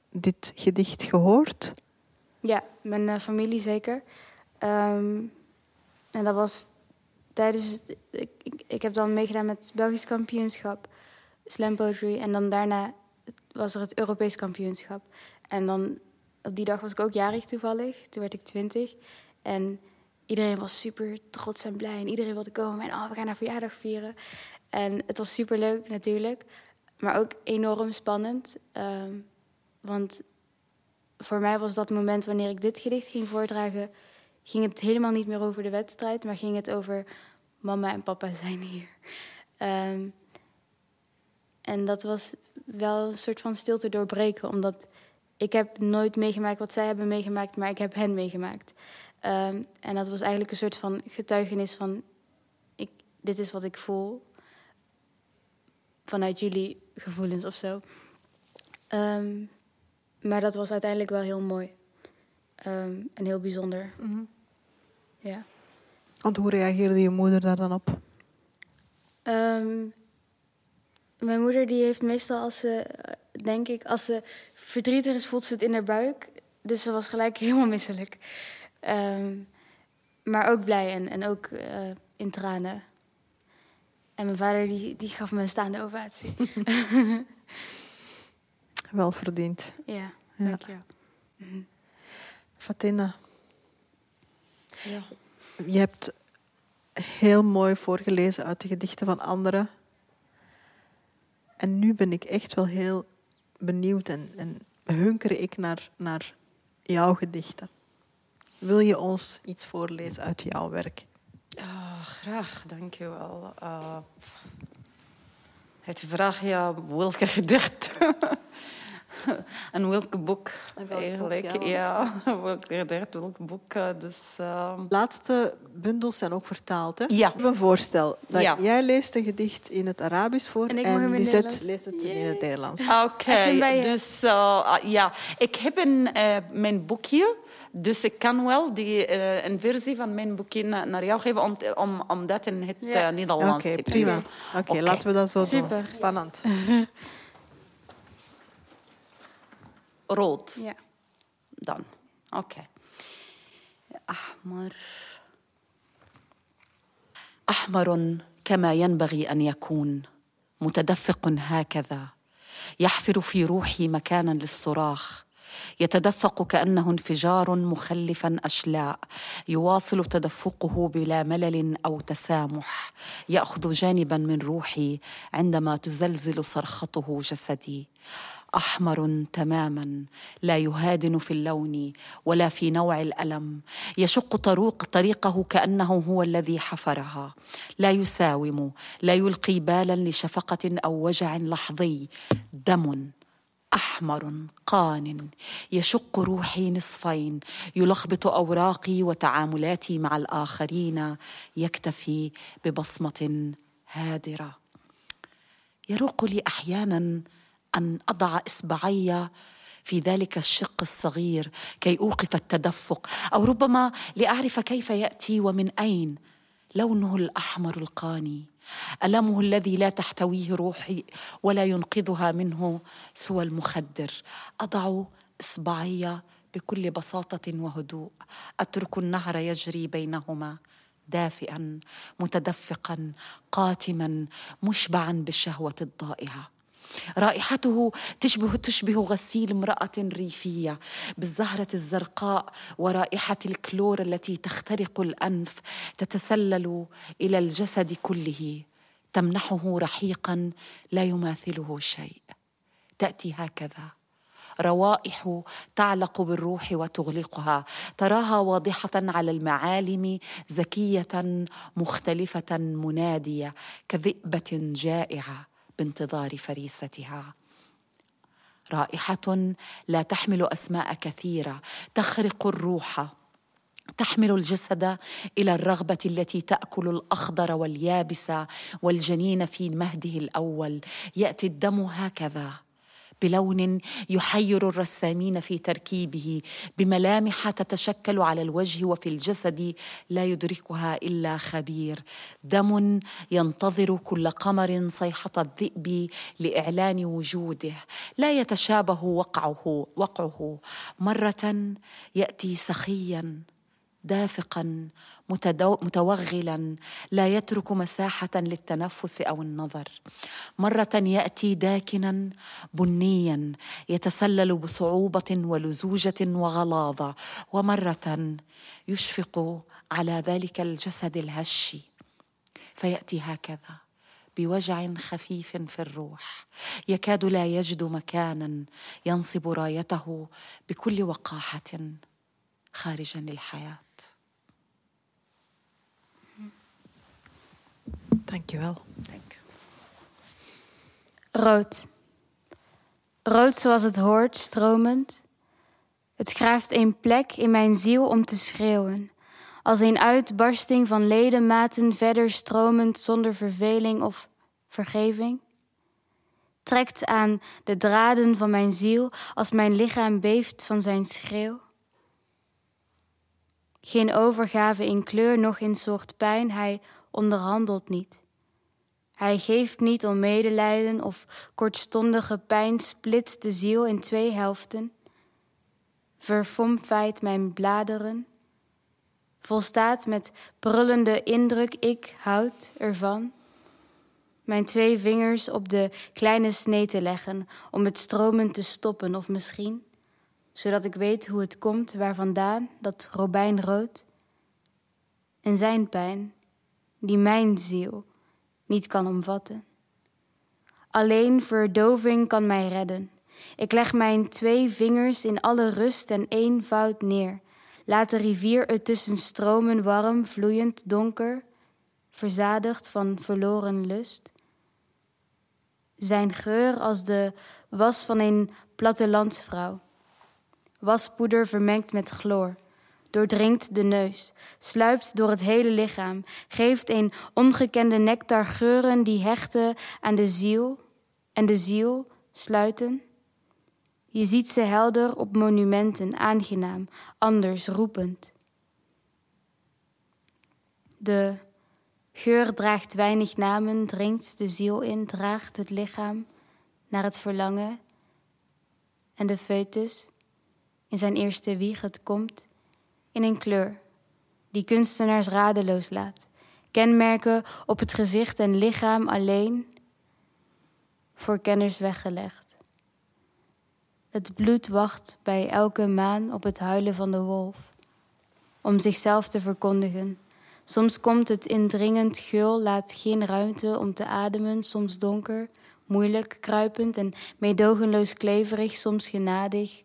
dit gedicht gehoord? Ja, mijn uh, familie zeker. Um, en dat was tijdens. Ik, ik, heb dan meegedaan met het Belgisch kampioenschap, slam poetry. En dan daarna was er het Europees kampioenschap. En dan op die dag was ik ook jarig toevallig. Toen werd ik twintig. En iedereen was super trots en blij. En iedereen wilde komen. En oh, we gaan haar verjaardag vieren. En het was super leuk natuurlijk. Maar ook enorm spannend. Um, want voor mij was dat moment wanneer ik dit gedicht ging voordragen... ging het helemaal niet meer over de wedstrijd... maar ging het over mama en papa zijn hier. Um, en dat was wel een soort van stilte doorbreken. Omdat ik heb nooit meegemaakt wat zij hebben meegemaakt... maar ik heb hen meegemaakt. Um, en dat was eigenlijk een soort van getuigenis van... Ik, dit is wat ik voel. Vanuit jullie gevoelens of zo. Um, maar dat was uiteindelijk wel heel mooi. Um, en heel bijzonder. Mm -hmm. Ja. Want hoe reageerde je moeder daar dan op? Um, mijn moeder die heeft meestal als ze, denk ik, als ze verdrietig is, voelt ze het in haar buik. Dus ze was gelijk helemaal misselijk. Um, maar ook blij en, en ook uh, in tranen. En mijn vader die, die gaf me een staande ovatie. Wel verdiend. Ja, dank je. Fatina. Ja. Je hebt heel mooi voorgelezen uit de gedichten van anderen. En nu ben ik echt wel heel benieuwd en, en hunker ik naar, naar jouw gedichten. Wil je ons iets voorlezen uit jouw werk? Uh, graag, dank je wel. Uh, het vraag ja, welke gedicht en welk boek eigenlijk. Boek, ja, ja welk gedicht, welk boek. Eh, dus, uh... laatste bundels zijn ook vertaald. Hè? Ja. Ik heb een voorstel. Dat ja. Jij leest een gedicht in het Arabisch voor en, ik en leest het in het Nederlands. Oké, okay. dus uh, ja, ik heb een, uh, mijn boekje. Dus ik kan wel die, uh, een versie van mijn boekje naar jou geven om, om, om dat in het ja. uh, Nederlands okay, te prima. Oké, okay, okay. laten we dat zo Super. doen. Spannend. Ja. Dan. Oké. Okay. أحمر أحمر كما ينبغي أن يكون متدفق هكذا يحفر في روحي مكانا للصراخ يتدفق كانه انفجار مخلفا اشلاء يواصل تدفقه بلا ملل أو تسامح ياخذ جانبا من روحي عندما تزلزل صرخته جسدي أحمر تماما لا يهادن في اللون ولا في نوع الألم. يشق طريق طريقه كأنه هو الذي حفرها. لا يساوم لا يلقي بالا لشفقة أو وجع لحظي. دم أحمر قان. يشق روحي نصفين. يلخبط أوراقي وتعاملاتي مع الآخرين. يكتفي ببصمة هادرة. يروق لي أحيانا أن أضع إصبعي في ذلك الشق الصغير كي أوقف التدفق. أو ربما لأعرف كيف يأتي ومن أين لونه الأحمر القاني. المه الذي لا تحتويه روحي ولا ينقذها منه سوى المخدر. أضع إصبعي بكل بساطة وهدوء. أترك النهر يجري بينهما دافئا متدفقا قاتما مشبعا بالشهوة الضائعة. رائحته تشبه تشبه غسيل امرأة ريفية بالزهرة الزرقاء ورائحة الكلور التي تخترق الأنف تتسلل إلى الجسد كله. تمنحه رحيقا لا يماثله شيء. تأتي هكذا. روائح تعلق بالروح وتغلقها. تراها واضحة على المعالم زكية مختلفة منادية كذئبة جائعة. بانتظار فريستها. رائحة لا تحمل أسماء كثيرة تخرق الروح تحمل الجسد إلى الرغبة التي تأكل الأخضر واليابس والجنين في مهده الأول. يأتي الدم هكذا. بلون يحير الرسامين في تركيبه بملامح تتشكل على الوجه وفي الجسد لا يدركها إلا خبير. دم ينتظر كل قمر صيحة الذئب لإعلان وجوده. لا يتشابه وقعه وقعه. مرة يأتي سخيا دافقا متوغلا لا يترك مساحة للتنفس أو النظر. مرة يأتي داكنا بنيا يتسلل بصعوبة ولزوجة وغلاظة. ومرة يشفق على ذلك الجسد الهش فيأتي هكذا بوجع خفيف في الروح. يكاد لا يجد مكانا ينصب رايته بكل وقاحة. خارجا للحياه Dankjewel. Dank. Rood. Rood zoals het hoort, stromend. Het graaft een plek in mijn ziel om te schreeuwen. Als een uitbarsting van ledematen verder stromend zonder verveling of vergeving. Trekt aan de draden van mijn ziel als mijn lichaam beeft van zijn schreeuw. Geen overgave in kleur, noch in soort pijn, hij onderhandelt niet. Hij geeft niet om medelijden of kortstondige pijn splitst de ziel in twee helften. Verfomfeit mijn bladeren. Volstaat met brullende indruk, ik houd ervan. Mijn twee vingers op de kleine snee te leggen om het stromen te stoppen of misschien, zodat ik weet hoe het komt, waar vandaan dat robijnrood. En zijn pijn die mijn ziel niet kan omvatten. Alleen verdoving kan mij redden. Ik leg mijn twee vingers in alle rust en eenvoud neer. Laat de rivier er tussen stromen warm, vloeiend, donker, verzadigd van verloren lust. Zijn geur als de was van een plattelandsvrouw. Waspoeder vermengd met chloor, doordringt de neus, sluipt door het hele lichaam, geeft een ongekende nectar geuren die hechten aan de ziel en de ziel sluiten. Je ziet ze helder op monumenten, aangenaam, anders roepend. De geur draagt weinig namen, dringt de ziel in, draagt het lichaam naar het verlangen. En de foetus in zijn eerste wieg, het komt in een kleur die kunstenaars radeloos laat. Kenmerken op het gezicht en lichaam alleen voor kenners weggelegd. Het bloed wacht bij elke maan op het huilen van de wolf, om zichzelf te verkondigen. Soms komt het indringend geul, laat geen ruimte om te ademen, soms donker, moeilijk, kruipend en meedogenloos kleverig, soms genadig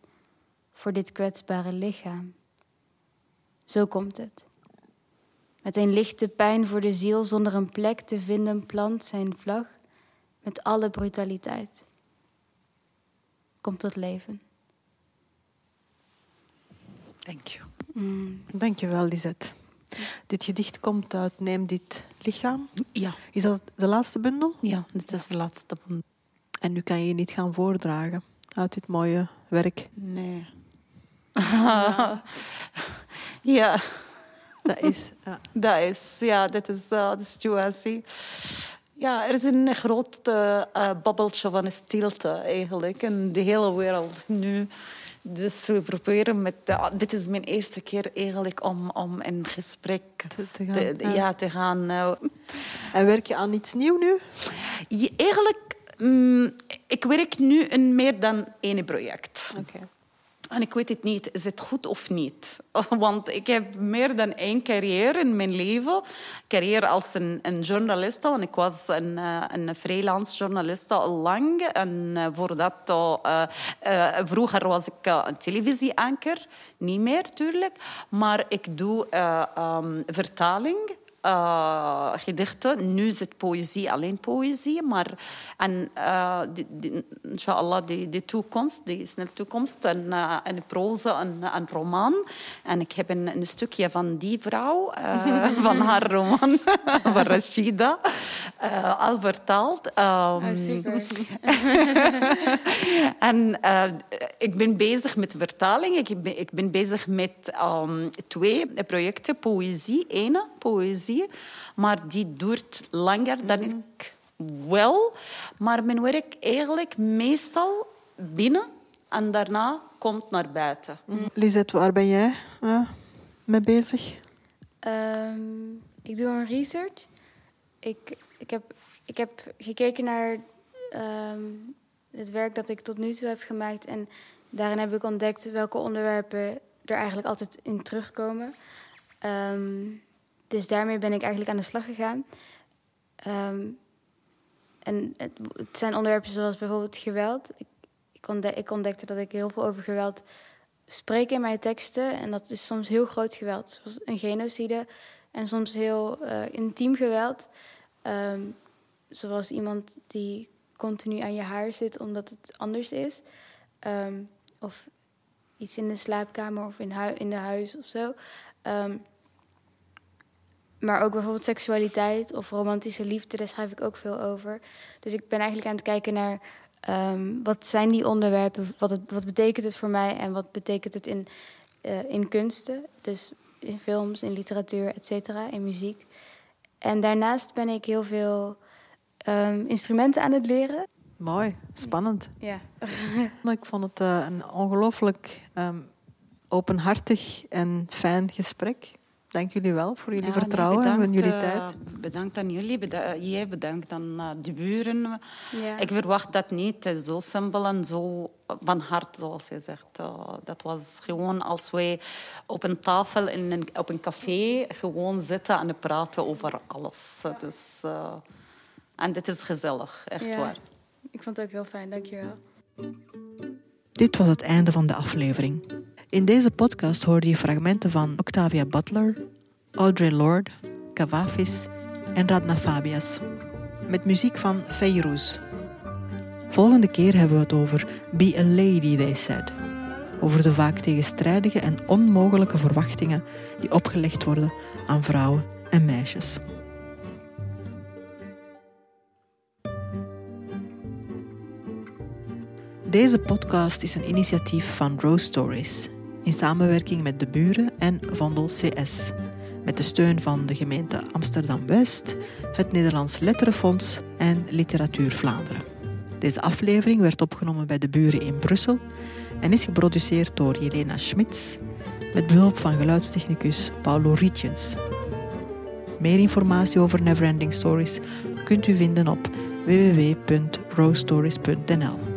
voor dit kwetsbare lichaam. Zo komt het. Met een lichte pijn voor de ziel, zonder een plek te vinden, plant zijn vlag met alle brutaliteit. Komt tot leven. Dank je. Mm, Dank je wel, Lisette. Dit gedicht komt uit Neem dit lichaam. Ja, Is dat de laatste bundel? ja, dit is de laatste bundel. En nu kan je je niet gaan voordragen uit dit mooie werk. Nee. ja, Dat is... Ja. dat is, ja, dit is eh, de situatie. Ja, er is een groot eh, babbeltje van stilte eigenlijk in de hele wereld nu. Dus we proberen met... dit is mijn eerste keer eigenlijk om, om in gesprek Te- te gaan, te- ja. ja, te gaan. eh, En werk je aan iets nieuws nu? Je- eigenlijk, mm, ik werk nu in meer dan één project. Oké. En ik weet het niet, is het goed of niet? Want ik heb meer dan één carrière in mijn leven. Carrière als een, een journaliste, ik was een, eh, een freelance journaliste al lang. En eh, voor dat, eh, eh, vroeger was ik een televisieanker, niet meer natuurlijk. Maar ik doe eh, ehm, vertaling eh, gedichten. Nu is het poëzie, alleen poëzie. Maar en, eh, die, die, inshallah, die, die toekomst, die snelle toekomst, een, uh, een proza, een, een roman. En ik heb een, een stukje van die vrouw, eh, van haar roman, van Rashida, eh, al vertaald. Ehm, super. en eh, ik ben bezig met vertaling. Ik ben, ik ben bezig met ehm, twee projecten. Poëzie, ene poëzie. Maar die duurt langer dan ik wil. Maar mijn werk eigenlijk meestal binnen en daarna komt naar buiten. Lisette, waar ben jij eh, mee bezig? Ehm, ik doe een research. Ik, ik, heb, ik heb gekeken naar ehm, het werk dat ik tot nu toe heb gemaakt. En daarin heb ik ontdekt welke onderwerpen er eigenlijk altijd in terugkomen. Ehm, dus daarmee ben ik eigenlijk aan de slag gegaan. Ehm, en het, het zijn onderwerpen zoals bijvoorbeeld geweld. Ik, ik, ontde- ik ontdekte dat ik heel veel over geweld spreek in mijn teksten. En dat is soms heel groot geweld, zoals een genocide. En soms heel eh, intiem geweld. Ehm, zoals iemand die continu aan je haar zit omdat het anders is. Ehm, of iets in de slaapkamer of in, in de huis of zo. Ehm, maar ook bijvoorbeeld seksualiteit of romantische liefde, daar schrijf ik ook veel over. Dus ik ben eigenlijk aan het kijken naar wat zijn die onderwerpen, wat, wat betekent het voor mij en wat betekent het in, eh, in kunsten. Dus in films, in literatuur, et cetera, in muziek. En daarnaast ben ik heel veel ehm, instrumenten aan het leren. Mooi, spannend. Ja. Nou, Ik vond het eh, een ongelooflijk ehm, openhartig en fijn gesprek. Dank jullie wel voor jullie Ja, nee, vertrouwen en bedankt, jullie eh, tijd. bedankt aan jullie. Beda- jij bedankt aan eh, de buren. ja. Ik verwacht dat niet eh, zo simpel en zo van hart, zoals je zegt. Uh, dat was gewoon als wij op een tafel in een, op een café gewoon zitten en praten over alles. Dus, uh, en dit is gezellig, echt Ja. waar. Ik vond het ook heel fijn, dankjewel. Dit was het einde van de aflevering. In deze podcast hoorde je fragmenten van Octavia Butler, Audre Lorde, Cavafis en Radna Fabias. Met muziek van Feyrouz. Volgende keer hebben we het over Be a Lady, they said. Over de vaak tegenstrijdige en onmogelijke verwachtingen die opgelegd worden aan vrouwen en meisjes. Deze podcast is een initiatief van Rose Stories in samenwerking met de buren en Vandel CS, met de steun van de gemeente Amsterdam-West, het Nederlands Letterenfonds en Literatuur Vlaanderen. Deze aflevering werd opgenomen bij de buren in Brussel en is geproduceerd door Jelena Schmitz met behulp van geluidstechnicus Paulo Rietjens. Meer informatie over Neverending Stories kunt u vinden op www.rosestories.nl.